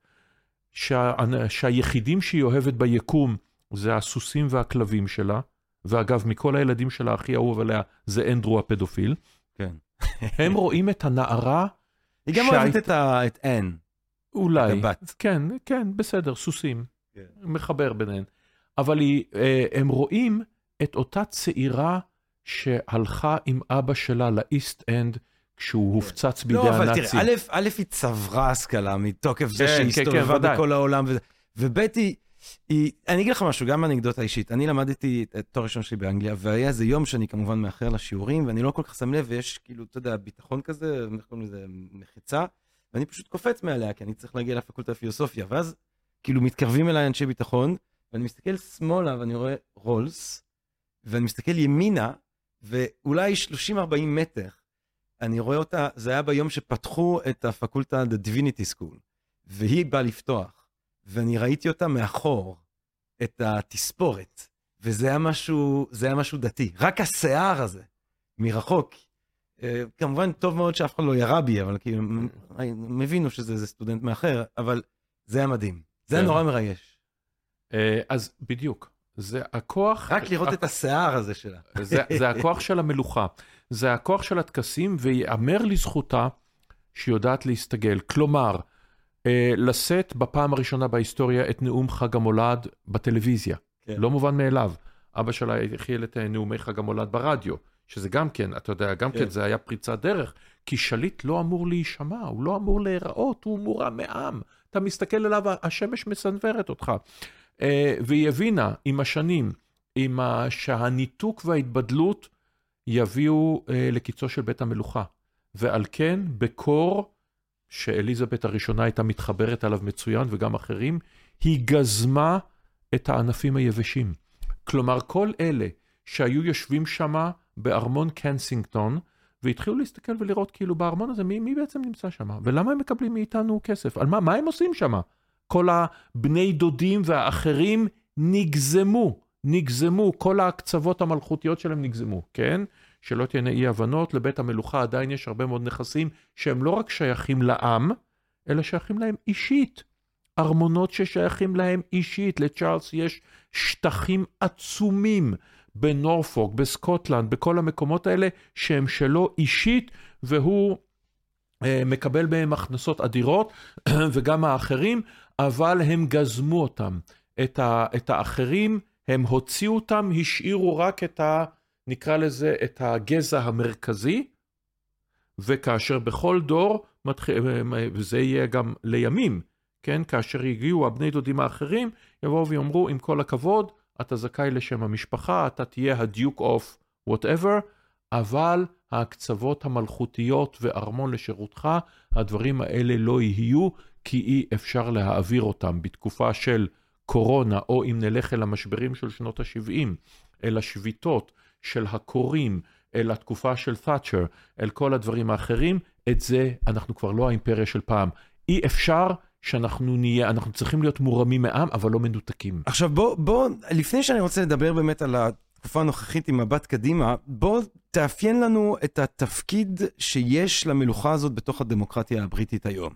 שה, שהיחידים שהיא אוהבת ביקום זה הסוסים והכלבים שלה, ואגב, מכל הילדים שלה הכי אהוב עליה זה אנדרו הפדופיל. כן. הם רואים את הנערה, היא גם שהיית- אוהבת את ה- את אן, אולי, את הבת. כן, כן, בסדר, סוסים, כן. מחבר ביניהם. אבל היא, אה, הם רואים את אותה צעירה שהלכה עם אבא שלה לאיסט אנד כשהוא הופצץ בידי לא, אבל הנאצים. תראה, א', א', היא צברה השכלה מתוקף זה כן, שהיא כן, כן, הסתובבה ודאי. בכל העולם, וזה- וב' היא, היא, אני אגיד לך משהו, גם אנקדוטה אישית. אני למדתי את התואר הראשון שלי באנגליה, והיה איזה יום שאני כמובן מאחר לשיעורים, ואני לא כל כך שם לב, ויש כאילו, אתה יודע, ביטחון כזה, איך קוראים לזה, מחיצה, ואני פשוט קופץ מעליה, כי אני צריך להגיע לפקולטה לפילוסופיה, ואז כאילו מתקרבים אליי אנשי ביטחון, ואני מסתכל שמאלה ואני רואה רולס, ואני מסתכל ימינה, ואולי 30-40 מטר, אני רואה אותה, זה היה ביום שפתחו את הפקולטה The Divinity School, והיא באה לפתוח, ואני ראיתי אותה מאחור, את התספורת, וזה היה משהו, זה היה משהו דתי. רק השיער הזה, מרחוק, אה, כמובן, טוב מאוד שאף אחד לא ירה בי, אבל כאילו, הם הבינו שזה סטודנט מאחר, אבל זה היה מדהים. זה היה כן. נורא מרגש. אה, אז בדיוק, זה הכוח... רק לראות את השיער הזה שלה. זה, זה הכוח של המלוכה, זה הכוח של הטקסים, ויאמר לזכותה שהיא יודעת להסתגל. כלומר, אה, לשאת בפעם הראשונה בהיסטוריה את נאום חג המולד בטלוויזיה. כן. לא מובן מאליו. אבא שלה הכיל את אה, נאומי חג המולד ברדיו, שזה גם כן, אתה יודע, גם כן, כן. זה היה פריצת דרך, כי שליט לא אמור להישמע, הוא לא אמור להיראות, הוא מורם מעם. אתה מסתכל עליו, השמש מסנוורת אותך. אה, והיא הבינה עם השנים, עם ה... שהניתוק וההתבדלות יביאו אה, לקיצו של בית המלוכה. ועל כן, בקור, שאליזבת הראשונה הייתה מתחברת עליו מצוין, וגם אחרים, היא גזמה את הענפים היבשים. כלומר, כל אלה שהיו יושבים שמה בארמון קנסינגטון, והתחילו להסתכל ולראות כאילו בארמון הזה, מי, מי בעצם נמצא שם? ולמה הם מקבלים מאיתנו כסף? על מה, מה הם עושים שם? כל הבני דודים והאחרים נגזמו, נגזמו, כל ההקצוות המלכותיות שלהם נגזמו, כן? שלא תהיינה אי הבנות, לבית המלוכה עדיין יש הרבה מאוד נכסים שהם לא רק שייכים לעם, אלא שייכים להם אישית. ארמונות ששייכים להם אישית, לצ'ארלס יש שטחים עצומים בנורפוק, בסקוטלנד, בכל המקומות האלה שהם שלו אישית, והוא אה, מקבל מהם הכנסות אדירות, (clears throat) וגם האחרים, אבל הם גזמו אותם. את, ה, את האחרים, הם הוציאו אותם, השאירו רק את ה... נקרא לזה את הגזע המרכזי, וכאשר בכל דור. וזה יהיה גם לימים, כן? כאשר יגיעו הבני דודים האחרים, יבואו ויאמרו, עם כל הכבוד, אתה זכאי לשם המשפחה, אתה תהיה ה Duke of whatever, אבל ההקצבות המלכותיות וארמון לשירותך, הדברים האלה לא יהיו, כי אי אפשר להעביר אותם בתקופה של קורונה, או אם נלך אל המשברים של שנות ה-70, אל השביתות של הקוראים, אל התקופה של תאצ'ר, אל כל הדברים האחרים, את זה אנחנו כבר לא האימפריה של פעם. אי אפשר שאנחנו נהיה, אנחנו צריכים להיות מורמים מעם, אבל לא מנותקים. עכשיו בוא, בוא, לפני שאני רוצה לדבר באמת על התקופה הנוכחית עם מבט קדימה, בוא תאפיין לנו את התפקיד שיש למלוכה הזאת בתוך הדמוקרטיה הבריטית היום.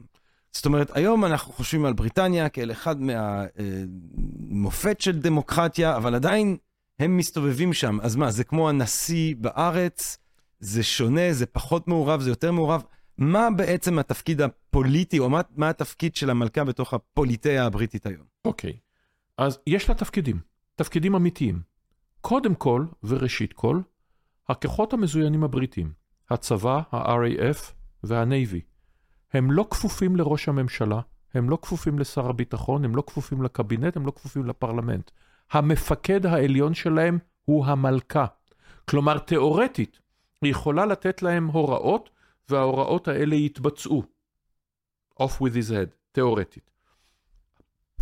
זאת אומרת, היום אנחנו חושבים על בריטניה כאל אחד מהמופת של דמוקרטיה, אבל עדיין הם מסתובבים שם. אז מה, זה כמו הנשיא בארץ? זה שונה, זה פחות מעורב, זה יותר מעורב? מה בעצם התפקיד הפוליטי, או מה, מה התפקיד של המלכה בתוך הפוליטאה הבריטית היום? אוקיי, אז יש לה תפקידים, תפקידים אמיתיים. קודם כל, וראשית כל, הכוחות המזוינים הבריטים, הצבא, ה-RAF וה-Navy, הם לא כפופים לראש הממשלה, הם לא כפופים לשר הביטחון, הם לא כפופים לקבינט, הם לא כפופים לפרלמנט. המפקד העליון שלהם הוא המלכה. כלומר, תיאורטית, היא יכולה לתת להם הוראות, וההוראות האלה יתבצעו. off with his head, תיאורטית.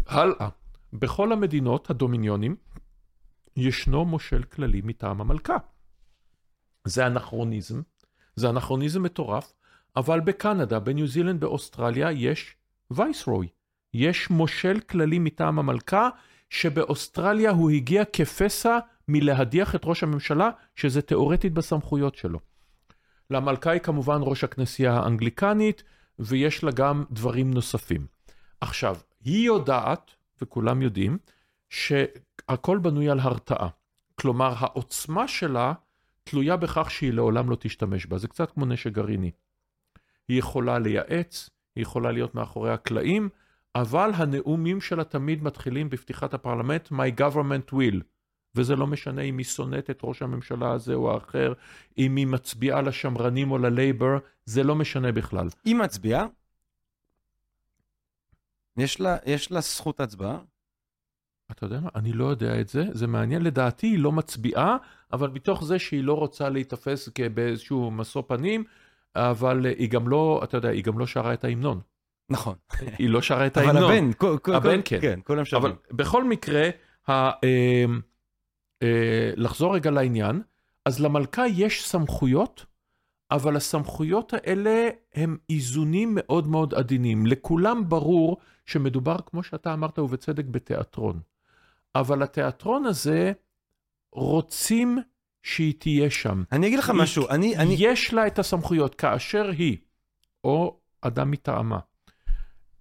הלאה, בכל המדינות הדומיניונים ישנו מושל כללי מטעם המלכה. זה אנכרוניזם, זה אנכרוניזם מטורף, אבל בקנדה, בניו זילנד, באוסטרליה יש וייסרוי. יש מושל כללי מטעם המלכה, שבאוסטרליה הוא הגיע כפסע מלהדיח את ראש הממשלה, שזה תיאורטית בסמכויות שלו. למלכה היא כמובן ראש הכנסייה האנגליקנית, ויש לה גם דברים נוספים. עכשיו, היא יודעת, וכולם יודעים, שהכל בנוי על הרתעה. כלומר, העוצמה שלה תלויה בכך שהיא לעולם לא תשתמש בה. זה קצת כמו נשק גרעיני. היא יכולה לייעץ, היא יכולה להיות מאחורי הקלעים, אבל הנאומים שלה תמיד מתחילים בפתיחת הפרלמנט, My government will. וזה לא משנה אם היא שונאת את ראש הממשלה הזה או האחר, אם היא מצביעה לשמרנים או ללייבר, זה לא משנה בכלל. היא מצביעה? יש לה, יש לה זכות הצבעה? אתה יודע מה? אני לא יודע את זה, זה מעניין. לדעתי היא לא מצביעה, אבל מתוך זה שהיא לא רוצה להיתפס באיזשהו משוא פנים, אבל היא גם לא, אתה יודע, היא גם לא שרה את ההמנון. נכון. היא לא שרה את אבל ההמנון. הבן, כל, כל, הבן כן. כן, כולם שרים. אבל בכל מקרה, ה, אה, אה, לחזור רגע לעניין, אז למלכה יש סמכויות, אבל הסמכויות האלה הם איזונים מאוד מאוד עדינים. לכולם ברור שמדובר, כמו שאתה אמרת, ובצדק, בתיאטרון. אבל התיאטרון הזה, רוצים שהיא תהיה שם. אני אגיד לך היא- משהו, אני, אני, יש לה את הסמכויות כאשר היא, או אדם מטעמה,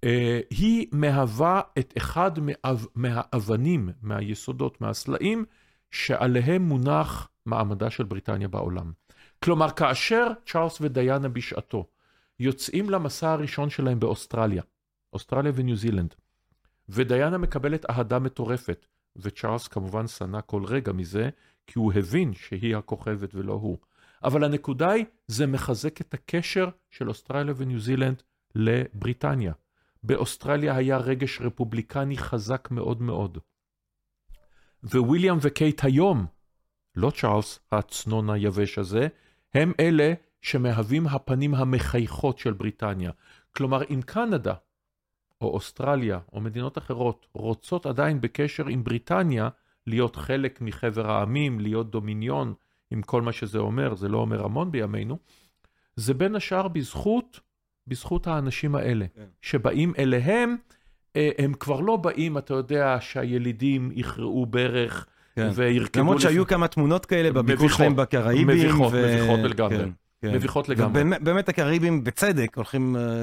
אה, היא מהווה את אחד מאב, מהאבנים, מהיסודות, מהסלעים, שעליהם מונח מעמדה של בריטניה בעולם. כלומר, כאשר צ'ארלס ודיאנה בשעתו יוצאים למסע הראשון שלהם באוסטרליה, אוסטרליה וניו זילנד, ודיאנה מקבלת אהדה מטורפת, וצ'ארלס כמובן שנא כל רגע מזה, כי הוא הבין שהיא הכוכבת ולא הוא. אבל הנקודה היא, זה מחזק את הקשר של אוסטרליה וניו זילנד לבריטניה. באוסטרליה היה רגש רפובליקני חזק מאוד מאוד. וויליאם וקייט היום, לא צ'ארלס הצנון היבש הזה, הם אלה שמהווים הפנים המחייכות של בריטניה. כלומר, אם קנדה, או אוסטרליה, או מדינות אחרות, רוצות עדיין בקשר עם בריטניה, להיות חלק מחבר העמים, להיות דומיניון, עם כל מה שזה אומר, זה לא אומר המון בימינו, זה בין השאר בזכות, בזכות האנשים האלה, כן. שבאים אליהם, אה, הם כבר לא באים, אתה יודע, שהילידים יכרעו ברך כן. וירקדו... למרות לפ- שהיו כמה תמונות כאלה בביקור. שלהם בקריבים. מביכות, ו- מביכות לגמרי. כן, כן. מביכות לגמרי. ובאמת באמת הקריבים, בצדק, הולכים אה,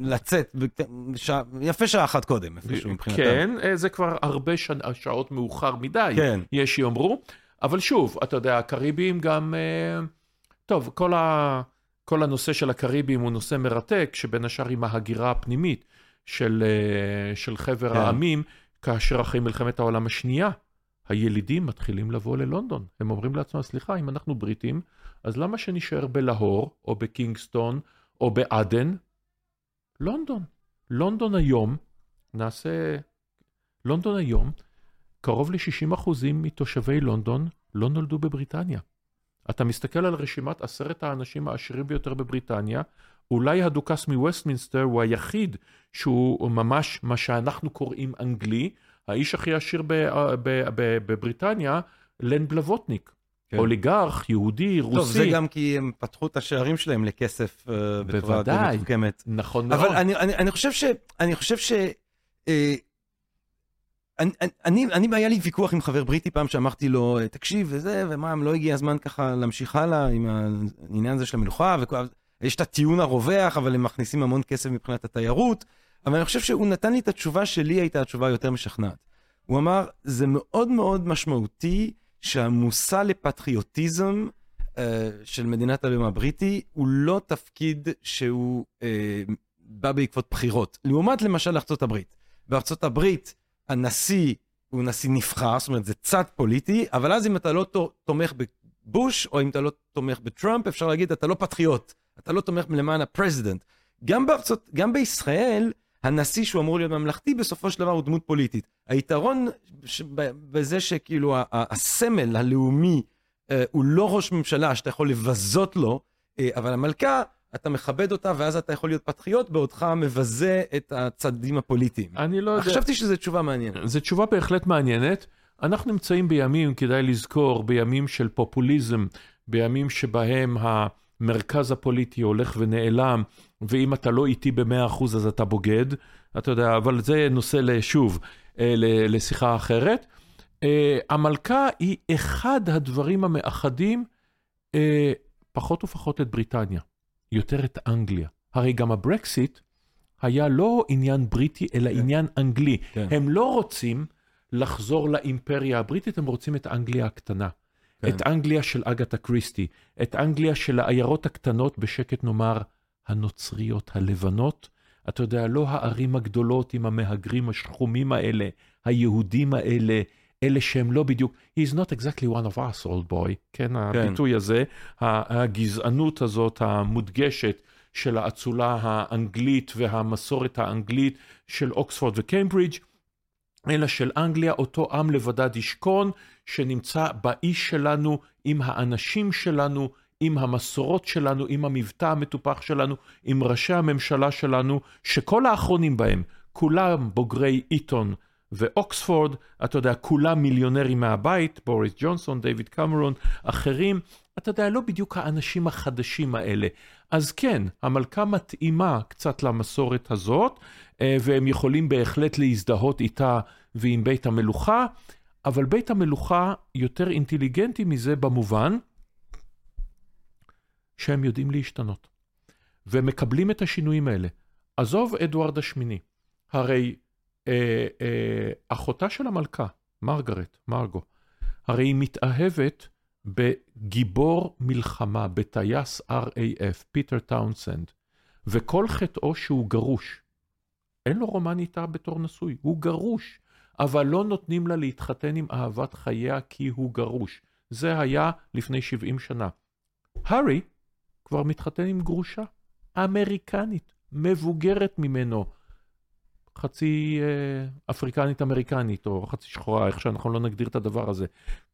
לצאת, יפה שעה אחת קודם, איפשהו מבחינתם. כן, אה, זה כבר הרבה שע- שעות מאוחר מדי, כן. יש שיאמרו. אבל שוב, אתה יודע, הקריבים גם... אה, טוב, כל, ה... כל הנושא של הקריבים הוא נושא מרתק, שבין השאר עם ההגירה הפנימית של, של חבר כן. העמים, כאשר אחרי מלחמת העולם השנייה, הילידים מתחילים לבוא ללונדון. הם אומרים לעצמם, סליחה, אם אנחנו בריטים, אז למה שנשאר בלהור, או בקינגסטון, או בעדן? לונדון. לונדון היום, נעשה... לונדון היום, קרוב ל-60% מתושבי לונדון לא נולדו בבריטניה. אתה מסתכל על רשימת עשרת האנשים העשירים ביותר בבריטניה, אולי הדוכס מווסטמינסטר הוא היחיד שהוא ממש מה שאנחנו קוראים אנגלי, האיש הכי עשיר בבריטניה, לן בלווטניק. כן. אוליגרך, יהודי, רוסי. טוב, זה גם כי הם פתחו את השערים שלהם לכסף אה, בצורה די. מתוחכמת. נכון מאוד. אבל אני, אני, אני חושב ש... אני חושב ש... אה, אני, אני, אני, היה לי ויכוח עם חבר בריטי פעם שאמרתי לו, תקשיב, וזה, ומה, לא הגיע הזמן ככה להמשיך הלאה עם העניין הזה של המלוכה, ויש את הטיעון הרווח, אבל הם מכניסים המון כסף מבחינת התיירות, אבל אני חושב שהוא נתן לי את התשובה שלי הייתה התשובה היותר משכנעת. הוא אמר, זה מאוד מאוד משמעותי שהמושא לפטריוטיזם אה, של מדינת הלאום הבריטי הוא לא תפקיד שהוא אה, בא בעקבות בחירות. לעומת למשל ארצות הברית. בארצות הברית הנשיא הוא נשיא נבחר, זאת אומרת זה צד פוליטי, אבל אז אם אתה לא תומך בבוש, או אם אתה לא תומך בטראמפ, אפשר להגיד אתה לא פטריוט, אתה לא תומך למען ה president. גם בארצות, גם בישראל, הנשיא שהוא אמור להיות ממלכתי, בסופו של דבר הוא דמות פוליטית. היתרון בזה שכאילו הסמל הלאומי אה, הוא לא ראש ממשלה שאתה יכול לבזות לו, אה, אבל המלכה, אתה מכבד אותה, ואז אתה יכול להיות פטריוט, בעודך מבזה את הצדדים הפוליטיים. אני לא יודע. חשבתי שזו תשובה מעניינת. זו תשובה בהחלט מעניינת. אנחנו נמצאים בימים, כדאי לזכור, בימים של פופוליזם, בימים שבהם המרכז הפוליטי הולך ונעלם, ואם אתה לא איתי במאה אחוז אז אתה בוגד. אתה יודע, אבל זה נושא, לשוב, אה, לשיחה אחרת. אה, המלכה היא אחד הדברים המאחדים אה, פחות ופחות את בריטניה, יותר את אנגליה. הרי גם הברקסיט היה לא עניין בריטי, אלא כן. עניין אנגלי. כן. הם לא רוצים לחזור לאימפריה הבריטית, הם רוצים את אנגליה הקטנה. כן. את אנגליה של אגתה קריסטי, את אנגליה של העיירות הקטנות, בשקט נאמר, הנוצריות הלבנות. אתה יודע, לא הערים הגדולות עם המהגרים השחומים האלה, היהודים האלה, אלה שהם לא בדיוק, he's not exactly one of us, old boy, כן, הביטוי הזה, הגזענות הזאת המודגשת של האצולה האנגלית והמסורת האנגלית של אוקספורד וקיימברידג', אלא של אנגליה, אותו עם לבדד ישכון, שנמצא באיש שלנו, עם האנשים שלנו, עם המסורות שלנו, עם המבטא המטופח שלנו, עם ראשי הממשלה שלנו, שכל האחרונים בהם, כולם בוגרי איתון ואוקספורד, אתה יודע, כולם מיליונרים מהבית, בוריס ג'ונסון, דיוויד קמרון, אחרים, אתה יודע, לא בדיוק האנשים החדשים האלה. אז כן, המלכה מתאימה קצת למסורת הזאת, אה, והם יכולים בהחלט להזדהות איתה ועם בית המלוכה, אבל בית המלוכה יותר אינטליגנטי מזה במובן שהם יודעים להשתנות. ומקבלים את השינויים האלה. עזוב אדוארד השמיני, הרי אה, אה, אחותה של המלכה, מרגרט, מרגו, הרי היא מתאהבת בגיבור מלחמה, בטייס RAF, פיטר טאונסנד, וכל חטאו שהוא גרוש. אין לו רומן איתה בתור נשוי, הוא גרוש, אבל לא נותנים לה להתחתן עם אהבת חייה כי הוא גרוש. זה היה לפני 70 שנה. הארי כבר מתחתן עם גרושה אמריקנית, מבוגרת ממנו, חצי אה, אפריקנית אמריקנית, או חצי שחורה, איך שאנחנו לא נגדיר את הדבר הזה.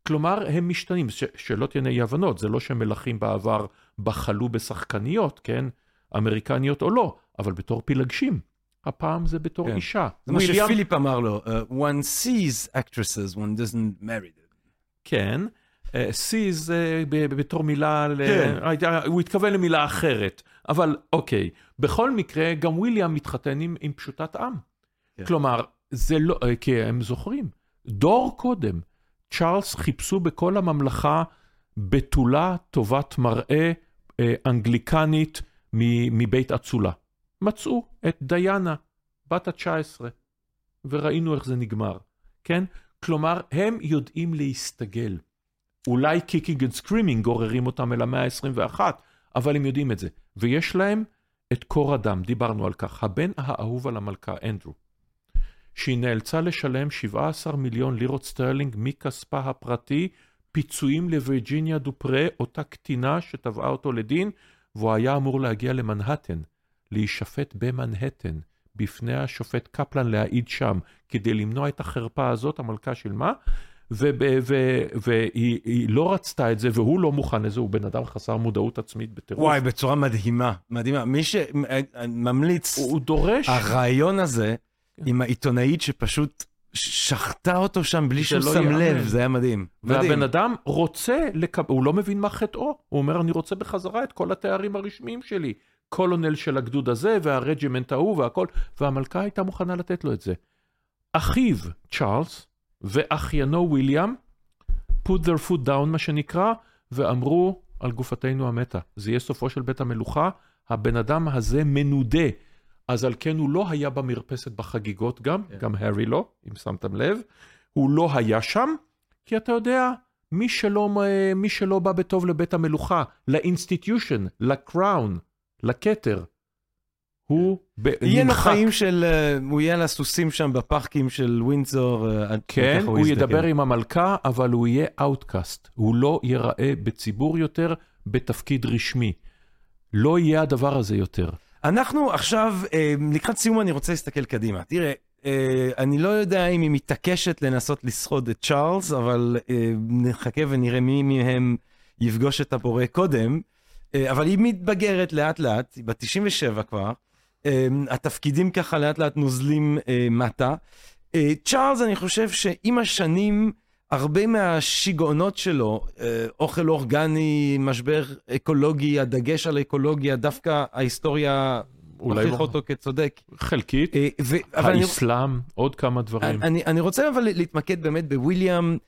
כלומר, הם משתנים, ש- שלא תהיינה אי הבנות, זה לא שמלכים בעבר בחלו בשחקניות, כן? אמריקניות או לא, אבל בתור פילגשים. הפעם זה בתור כן. אישה. זה מה שפיליפ אמר לו, uh, one sees actresses, one doesn't marry them. כן. סי זה ב- ב- בתור מילה, כן. הוא התכוון למילה אחרת, אבל אוקיי. בכל מקרה, גם וויליאם מתחתן עם, עם פשוטת עם. כן. כלומר, זה לא, אה, כי הם זוכרים, דור קודם, צ'ארלס חיפשו בכל הממלכה בתולה טובת מראה אה, אנגליקנית מ- מבית אצולה. מצאו את דיאנה, בת ה-19, וראינו איך זה נגמר, כן? כלומר, הם יודעים להסתגל. אולי kicking and screaming גוררים אותם אל המאה ה-21, אבל הם יודעים את זה. ויש להם את קור הדם, דיברנו על כך, הבן האהוב על המלכה, אנדרו, שהיא נאלצה לשלם 17 מיליון לירות סטרלינג מכספה הפרטי, פיצויים לווירג'יניה דופרה, אותה קטינה שתבעה אותו לדין, והוא היה אמור להגיע למנהטן, להישפט במנהטן, בפני השופט קפלן להעיד שם, כדי למנוע את החרפה הזאת, המלכה שילמה, והיא היא לא רצתה את זה, והוא לא מוכן לזה, הוא בן אדם חסר מודעות עצמית בטירוף. וואי, בצורה מדהימה, מדהימה. מי שממליץ, הוא, הוא דורש, הרעיון הזה עם העיתונאית שפשוט שחטה אותו שם בלי שהוא לא שם ייאמן. לב, זה היה מדהים. מדהים. והבן אדם רוצה, לקב... הוא לא מבין מה חטאו, הוא אומר, אני רוצה בחזרה את כל התארים הרשמיים שלי. קולונל של הגדוד הזה, והרג'ימנט ההוא והכל, והמלכה הייתה מוכנה לתת לו את זה. אחיו, צ'ארלס, ואחיינו וויליאם, put their foot down מה שנקרא, ואמרו על גופתנו המתה. זה יהיה סופו של בית המלוכה, הבן אדם הזה מנודה. אז על כן הוא לא היה במרפסת בחגיגות גם, כן. גם הארי לא, אם שמתם לב. הוא לא היה שם, כי אתה יודע, מי שלא, מי שלא בא בטוב לבית המלוכה, ל institution, ל crown, לכתר, הוא ב- יהיה לו נמחק. חיים של, אה, הוא יהיה על הסוסים שם בפארקים של ווינזור. אה, כן, הוא יזדקן. ידבר עם המלכה, אבל הוא יהיה outcast. הוא לא ייראה בציבור יותר בתפקיד רשמי. לא יהיה הדבר הזה יותר. אנחנו עכשיו, אה, לקראת סיום אני רוצה להסתכל קדימה. תראה, אה, אני לא יודע אם היא מתעקשת לנסות לסחוד את צ'ארלס, אבל נחכה ונראה מי מהם יפגוש את הבורא קודם. אבל היא מתבגרת לאט לאט, היא בת 97 כבר. אה, התפקידים ככה לאט לאט נוזלים אה, מטה. אה, צ'ארלס, אני חושב שעם השנים, הרבה מהשיגעונות שלו, אה, אוכל אורגני, משבר אקולוגי, הדגש על אקולוגיה, דווקא ההיסטוריה אולי הוכיח לא. אותו כצודק. חלקית, אבל אני, האסלאם, עוד כמה דברים. אני, אני רוצה אבל להתמקד באמת בוויליאם,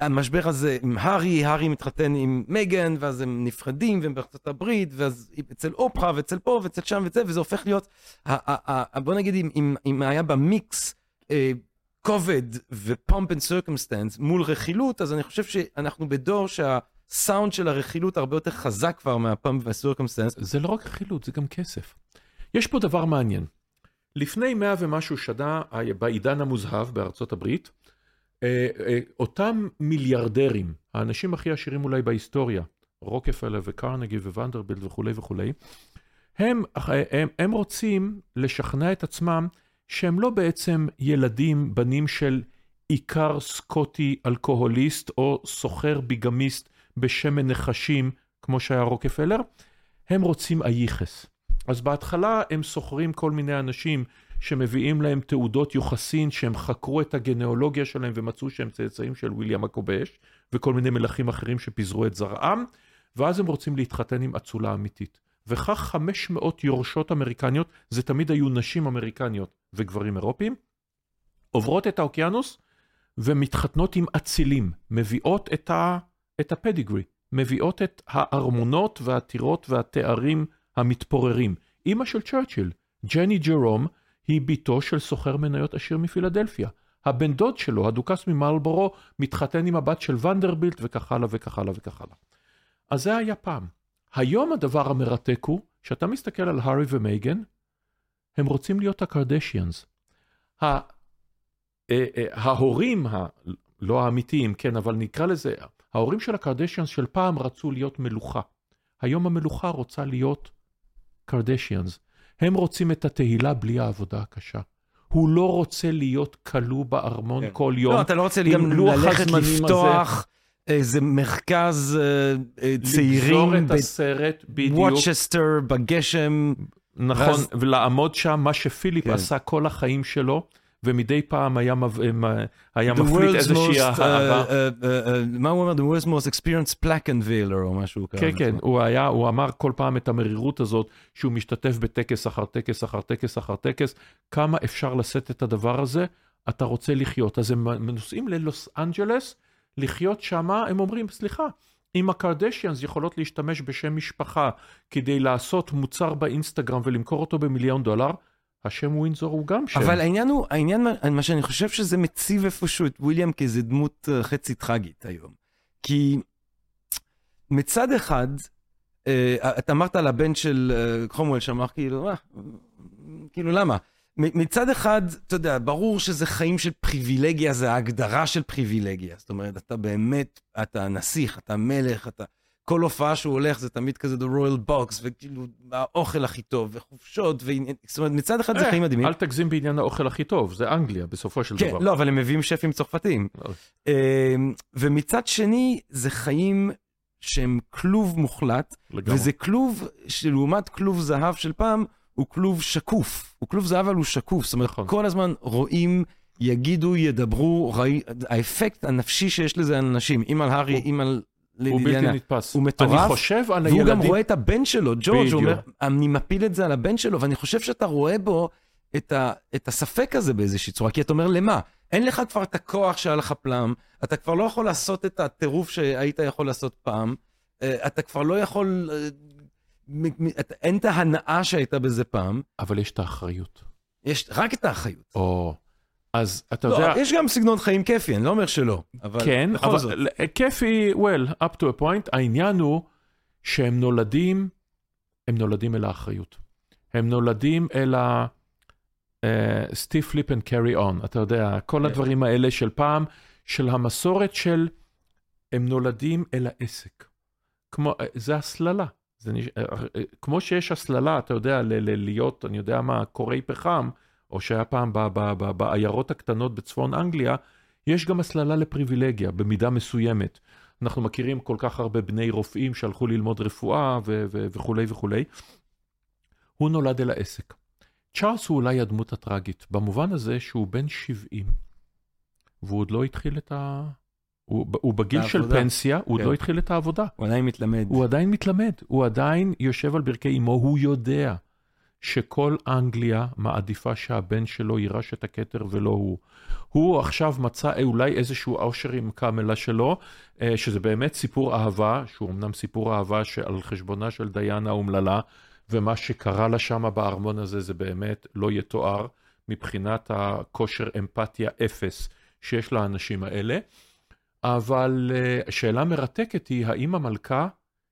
המשבר הזה עם הארי, הארי מתחתן עם מגן, ואז הם נפרדים, והם בארצות הברית, ואז אצל אופרה, ואצל פה, ואצל שם, וזה, וזה הופך להיות, בוא נגיד, אם, אם, היה במיקס אה, כובד ו pomp and circumstance מול רכילות, אז אני חושב שאנחנו בדור שהסאונד של הרכילות הרבה יותר חזק כבר מה pomp וה circumstance. זה לא רק רכילות, זה גם כסף. יש פה דבר מעניין. לפני מאה ומשהו שנה, בעידן המוזהב בארצות הברית, אה, אה, אותם מיליארדרים, האנשים הכי עשירים אולי בהיסטוריה, רוקפלר וקרנגי וונדרבילט וכולי וכולי, הם, הם, הם רוצים לשכנע את עצמם שהם לא בעצם ילדים, בנים של איכר סקוטי אלכוהוליסט או סוחר ביגמיסט בשמן נחשים, כמו שהיה רוקפלר, הם רוצים אייכס. אז בהתחלה הם שוכרים כל מיני אנשים שמביאים להם תעודות יוחסין, שהם חקרו את הגנאולוגיה שלהם ומצאו שהם צאצאים של ויליאם הכובש, וכל מיני מלכים אחרים שפיזרו את זרעם, ואז הם רוצים להתחתן עם אצולה אמיתית. וכך 500 יורשות אמריקניות, זה תמיד היו נשים אמריקניות וגברים אירופים, עוברות את האוקיינוס ומתחתנות עם אצילים, מביאות את, ה, את הפדיגרי, מביאות את הארמונות והטירות והתארים המתפוררים. אימא של צ'רצ'יל, ג'ני ג'רום, היא בתו של סוחר מניות עשיר מפילדלפיה. הבן דוד שלו, הדוכס ממלבורו, מתחתן עם הבת של ונדרבילט וכך הלאה וכך הלאה וכך הלאה. אז זה היה פעם. היום הדבר המרתק הוא, שאתה מסתכל על הארי ומייגן, הם רוצים להיות הקרדשיאנס. אה, אה, ההורים, לא האמיתיים, כן, אבל נקרא לזה, ההורים של הקרדשיאנס של פעם רצו להיות מלוכה. היום המלוכה רוצה להיות קרדשיאנס. הם רוצים את התהילה בלי העבודה הקשה. הוא לא רוצה להיות כלוא בארמון כן. כל יום. לא, אתה לא רוצה גם ללכת לפתוח הזה. איזה מרכז uh, צעירים. לגזור את הסרט, בדיוק. וואטשסטר, בגשם. נכון, ואז... ולעמוד שם, מה שפיליפ כן. עשה כל החיים שלו. ומדי פעם היה, היה מפליט איזושהי אהבה. Uh, uh, uh, מה הוא אומר? The world's most experienced plaque and veil או משהו כזה. כן, כן, הוא היה, הוא אמר כל פעם את המרירות הזאת שהוא משתתף בטקס אחר טקס אחר טקס אחר טקס, כמה אפשר לשאת את הדבר הזה, אתה רוצה לחיות. אז הם נוסעים ללוס אנג'לס, לחיות שמה, הם אומרים, סליחה, אם הקרדשיאנס יכולות להשתמש בשם משפחה כדי לעשות מוצר באינסטגרם ולמכור אותו במיליון דולר, השם ווינזור הוא גם שם. אבל העניין הוא, העניין, מה שאני חושב שזה מציב איפשהו את וויליאם כאיזה דמות אה, חצי טרגית היום. כי מצד אחד, אה, אתה אמרת על הבן של אה, קרומוול שאמר כאילו, אה, כאילו למה? מצד אחד, אתה יודע, ברור שזה חיים של פריבילגיה, זה ההגדרה של פריבילגיה. זאת אומרת, אתה באמת, אתה נסיך, אתה מלך, אתה... כל הופעה שהוא הולך זה תמיד כזה The Royal Box, וכאילו האוכל הכי טוב, וחופשות, ועניין, זאת אומרת מצד אחד זה אה, חיים מדהימים. אל תגזים בעניין האוכל הכי טוב, זה אנגליה בסופו של דבר. כן, לא, אבל הם מביאים שפים צרפתיים. לא. אמ, ומצד שני, זה חיים שהם כלוב מוחלט, וזה כלוב שלעומת כלוב זהב של פעם, הוא כלוב שקוף. הוא כלוב זהב אבל הוא שקוף, זאת אומרת, נכון. כל הזמן רואים... יגידו, ידברו, ראי, האפקט הנפשי שיש לזה על אנשים, אם על הארי, אם על הוא בלתי נתפס. הוא מטורף. אני חושב על הילדים... והוא גם רואה את הבן שלו, ג'ורג', אומר, אני מפיל את זה על הבן שלו, ואני חושב שאתה רואה בו את, ה, את הספק הזה באיזושהי צורה, כי אתה אומר, למה? אין לך כבר את הכוח שהיה לך פלם, אתה כבר לא יכול לעשות את הטירוף שהיית יכול לעשות פעם, אה, אתה כבר לא יכול... אה, אין את ההנאה שהייתה בזה פעם. אבל יש את האחריות. יש רק את האחריות. או... אז אתה לא, יודע... יש גם סגנון חיים כיפי, אני לא אומר שלא, אבל כן, בכל אבל זאת. כיפי, well, up to a point, העניין הוא שהם נולדים, הם נולדים אל האחריות. הם נולדים אל ה... stiff lip and carry on, אתה יודע, כל כך. הדברים האלה של פעם, של המסורת של הם נולדים אל העסק. כמו, אה, זה הסללה. זה נש... אה, אה, כמו שיש הסללה, אתה יודע, ל- ל- להיות, אני יודע מה, כורי פחם, או שהיה פעם בעיירות הקטנות בצפון אנגליה, יש גם הסללה לפריבילגיה, במידה מסוימת. אנחנו מכירים כל כך הרבה בני רופאים שהלכו ללמוד רפואה ו- ו- וכולי וכולי. הוא נולד אל העסק. צ'ארלס הוא אולי הדמות הטראגית, במובן הזה שהוא בן 70, והוא עוד לא התחיל את ה... הוא, הוא בגיל של פנסיה, הוא כן. עוד לא התחיל את העבודה. הוא עדיין מתלמד. הוא עדיין מתלמד, הוא עדיין יושב על ברכי אמו, הוא יודע. שכל אנגליה מעדיפה שהבן שלו יירש את הכתר ולא הוא. הוא עכשיו מצא אולי איזשהו אושר עם קאמלה שלו, אה, שזה באמת סיפור אהבה, שהוא אמנם סיפור אהבה שעל חשבונה של דיאנה האומללה, ומה שקרה לה שם בארמון הזה זה באמת לא יתואר מבחינת הכושר אמפתיה אפס שיש לאנשים האלה. אבל אה, שאלה מרתקת היא, האם המלכה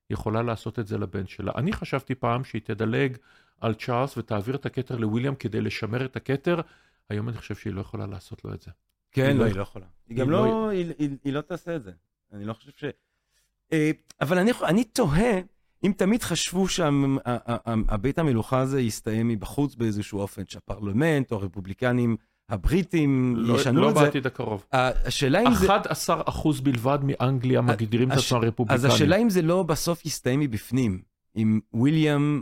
יכולה לעשות את זה לבן שלה? אני חשבתי פעם שהיא תדלג על צ'ארלס ותעביר את הכתר לוויליאם כדי לשמר את הכתר, היום אני חושב שהיא לא יכולה לעשות לו את זה. כן, לא, היא לא יכולה. היא גם לא, לא- היא לא תעשה את זה. אני לא חושב ש... אה, אבל אני תוהה, אם תמיד חשבו שהבית המלוכה הזה יסתיים מבחוץ באיזשהו אופן, שהפרלמנט או הרפובליקנים הבריטים לא, ישנו לא את זה. לא בעתיד הקרוב. השאלה אם 11 זה... אחוז בלבד מאנגליה מגדירים את עצמם רפובליקנים. אז השאלה אם זה לא בסוף יסתיים מבפנים. אם וויליאם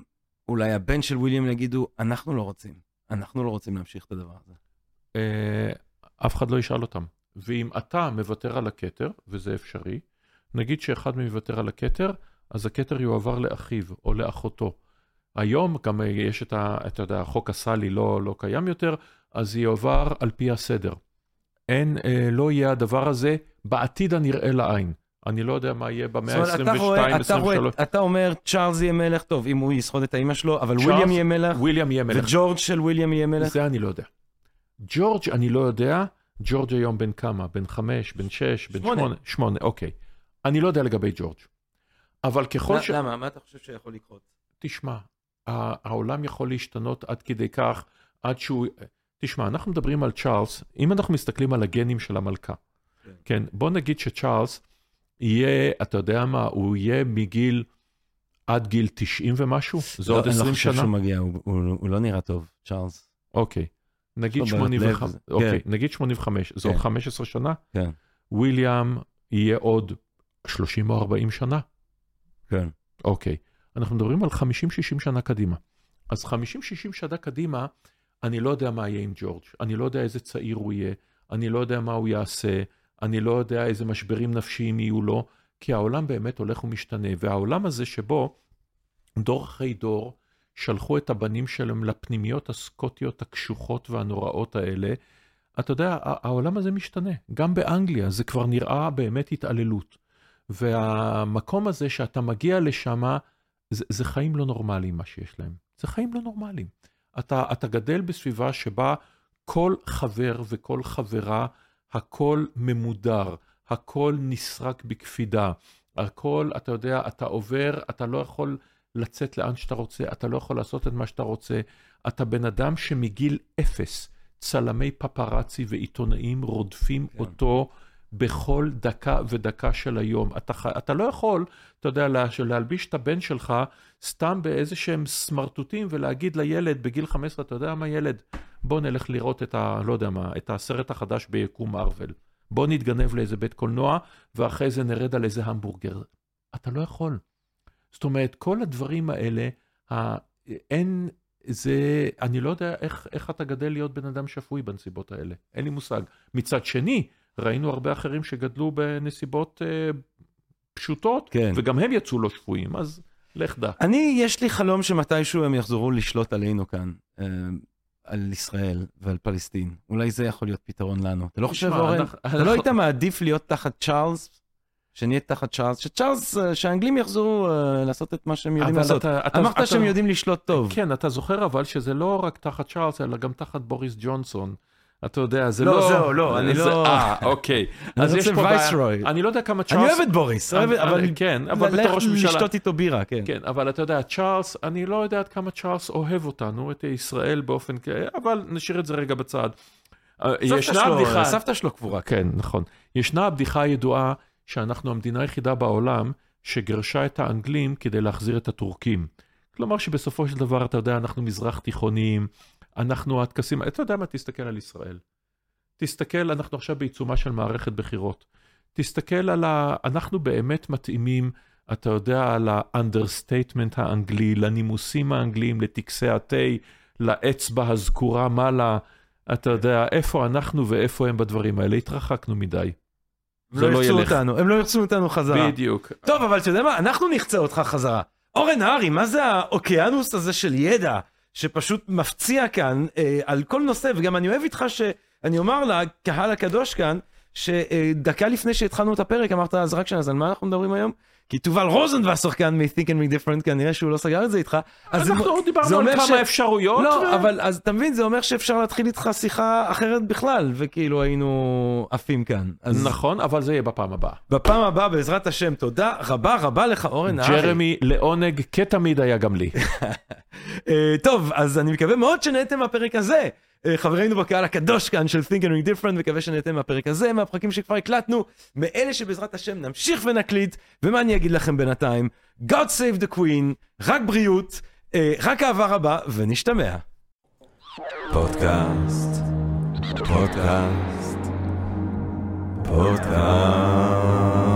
אולי הבן של וויליאם יגידו, אנחנו לא רוצים, אנחנו לא רוצים להמשיך את הדבר הזה. אה, אף אחד לא ישאל אותם. ואם אתה מוותר על הכתר, וזה אפשרי, נגיד שאחד מוותר על הכתר, אז הכתר יועבר לאחיו או לאחותו. היום גם יש את ה... אתה יודע, החוק הסלי לא, לא קיים יותר, אז יועבר על פי הסדר. אין, אה, לא יהיה הדבר הזה בעתיד הנראה לעין. אני לא יודע מה יהיה במאה זאת אומרת, אתה רואה, ה-22, אתה, רואה, 23. אתה אומר, צ'ארלס יהיה מלך, טוב, אם הוא יסחוד את האימא שלו, אבל וויליאם יהיה מלך, וויליאם יהיה מלך. וג'ורג' של וויליאם יהיה מלך. זה אני לא יודע. ג'ורג' אני לא יודע, ג'ורג' היום בן כמה? בן חמש, בן שש, בן שמונה. שמונה? אוקיי. אני לא יודע לגבי ג'ורג'. אבל ככל ש... למה? מה אתה חושב שיכול לקרות? תשמע, העולם יכול להשתנות עד כדי כך, עד שהוא... תשמע, אנחנו מדברים על צ'ארלס, אם אנחנו מסתכלים על הגנים של המלכה, כן. כן, בוא נגיד שצ'ארלס יהיה, אתה יודע מה, הוא יהיה מגיל עד גיל 90 ומשהו? זה עוד לא, 20 אני לא חושב שנה? שהוא מגיע, הוא- הוא הוא לא נראה טוב, צ'ארלס. אוקיי. נגיד יש לו בעיות 85, לב, אוקיי, כן. נגיד 85, זה כן. עוד 15 שנה? כן. וויליאם יהיה עוד 30 או 40 שנה? כן. אוקיי. אנחנו מדברים על 50-60 שנה קדימה. אז 50-60 שנה קדימה, אני לא יודע מה יהיה עם ג'ורג', אני לא יודע איזה צעיר הוא יהיה, אני לא יודע מה הוא יעשה, אני לא יודע איזה משברים נפשיים יהיו לו, כי העולם באמת הולך ומשתנה, והעולם הזה שבו דור אחרי דור שלחו את הבנים שלהם לפנימיות הסקוטיות הקשוחות והנוראות האלה, אתה יודע, העולם הזה משתנה. גם באנגליה זה כבר נראה באמת התעללות. והמקום הזה שאתה מגיע לשם, זה, זה חיים לא נורמליים מה שיש להם. זה חיים לא נורמליים. אתה, אתה גדל בסביבה שבה כל חבר וכל חברה, הכל ממודר, הכל נסרק בקפידה, הכל, אתה יודע, אתה עובר, אתה לא יכול לצאת לאן שאתה רוצה, אתה לא יכול לעשות את מה שאתה רוצה. אתה בן אדם שמגיל אפס, צלמי פפראצי ועיתונאים רודפים כן. אותו בכל דקה ודקה של היום. אתה, אתה לא יכול, אתה יודע, לה, להלביש את הבן שלך סתם באיזה שהם סמרטוטים ולהגיד לילד בגיל 15, אתה יודע מה ילד, בוא נלך לראות את ה... לא יודע מה, את הסרט החדש ביקום מארוול. בוא נתגנב לאיזה בית קולנוע, ואחרי זה נרד על איזה המבורגר. אתה לא יכול. זאת אומרת, כל הדברים האלה. אין, זה, אני לא יודע איך, איך אתה גדל להיות בן אדם שפוי בנסיבות האלה. אין לי מושג. מצד שני, ראינו הרבה אחרים שגדלו בנסיבות אה, פשוטות, כן. וגם הם יצאו לא שפויים, אז לך דע. אני, יש לי חלום שמתישהו הם יחזרו לשלוט עלינו כאן, אה, על ישראל ועל פלסטין. אולי זה יכול להיות פתרון לנו. אתה לא חושב, אורן? אנחנו- אתה לא היית מעדיף להיות תחת צ'ארלס? שנהיה תחת צ'ארלס? שצ'ארלס, אה, שהאנגלים יחזרו אה, לעשות את מה שהם יודעים לעשות. אתה- אתה- אמרת אתה- שהם יודעים לשלוט טוב. כן, אתה זוכר אבל שזה לא רק תחת צ'ארלס, אלא גם תחת בוריס ג'ונסון. אתה יודע, זה לא, לא... זהו, לא, אני לא- אה, אוקיי. אני אז יש פה בעיה. אני לא יודע כמה אני צ'ארלס... אוהב את בוריס, אני- אבל... כן, אבל בתור ראש ממשלה... לשתות איתו בירה, כן. כן, אבל אתה יודע, צ'ארלס, אני לא יודע עד כמה צ'ארלס אוהב אותנו, את ישראל באופן כ... אבל נשאיר את זה רגע בצד. אה, ישנה הבדיחה... סבתא שלו קבורה. כן, נכון. ישנה הבדיחה הידועה שאנחנו המדינה היחידה בעולם שגירשה את האנגלים כדי להחזיר את הטורקים. כלומר שבסופו של דבר, אתה יודע, אנחנו מזרח תיכוניים, אנחנו הטקסים, אתה יודע מה, תסתכל על ישראל. תסתכל, אנחנו עכשיו בעיצומה של מערכת בחירות. תסתכל על ה... אנחנו באמת מתאימים, אתה יודע, על ה understatement האנגלי, לנימוסים האנגליים, לטקסי התה, לאצבע הזקורה מעלה. אתה יודע, איפה אנחנו ואיפה הם בדברים האלה? התרחקנו מדי. הם לא לא ירצו ילך. אותנו, הם לא ירצו אותנו חזרה. בדיוק. טוב, אבל אתה יודע מה? אנחנו נרצה אותך חזרה. אורן הארי, מה זה האוקיינוס הזה של ידע, שפשוט מפציע כאן אה, על כל נושא, וגם אני אוהב איתך שאני אומר לקהל הקדוש כאן, שדקה לפני שהתחלנו את הפרק אמרת, אז רק שנה, אז על מה אנחנו מדברים היום? כי תובל רוזנבסר כאן מ-Think and Ring Different, כנראה שהוא לא סגר את זה איתך. אז אנחנו עוד זה דיברנו על כמה ש- אפשרויות. לא, ו- אבל אז אתה מבין, זה אומר שאפשר להתחיל איתך שיחה אחרת בכלל, וכאילו היינו עפים כאן. אז נכון, אבל זה יהיה בפעם הבאה. בפעם הבאה, בעזרת השם, תודה רבה רבה לך, אורן הארי. ג'רמי, לעונג כתמיד היה גם לי. (laughs) אה, טוב, אז אני מקווה מאוד שנהנתם מהפרק הזה. אה, חברינו בקהל הקדוש כאן של Think and Ring Different, מקווה שנהנתם מהפרק הזה, מהפרקים שכבר הקלטנו, מאלה שבעזרת השם נמשיך ונקליט, ומה אני אגיד לכם בינתיים? God save the Queen, רק בריאות, אה, רק אהבה רבה, ונשתמע. פודקאסט, פודקאסט, פודקאסט.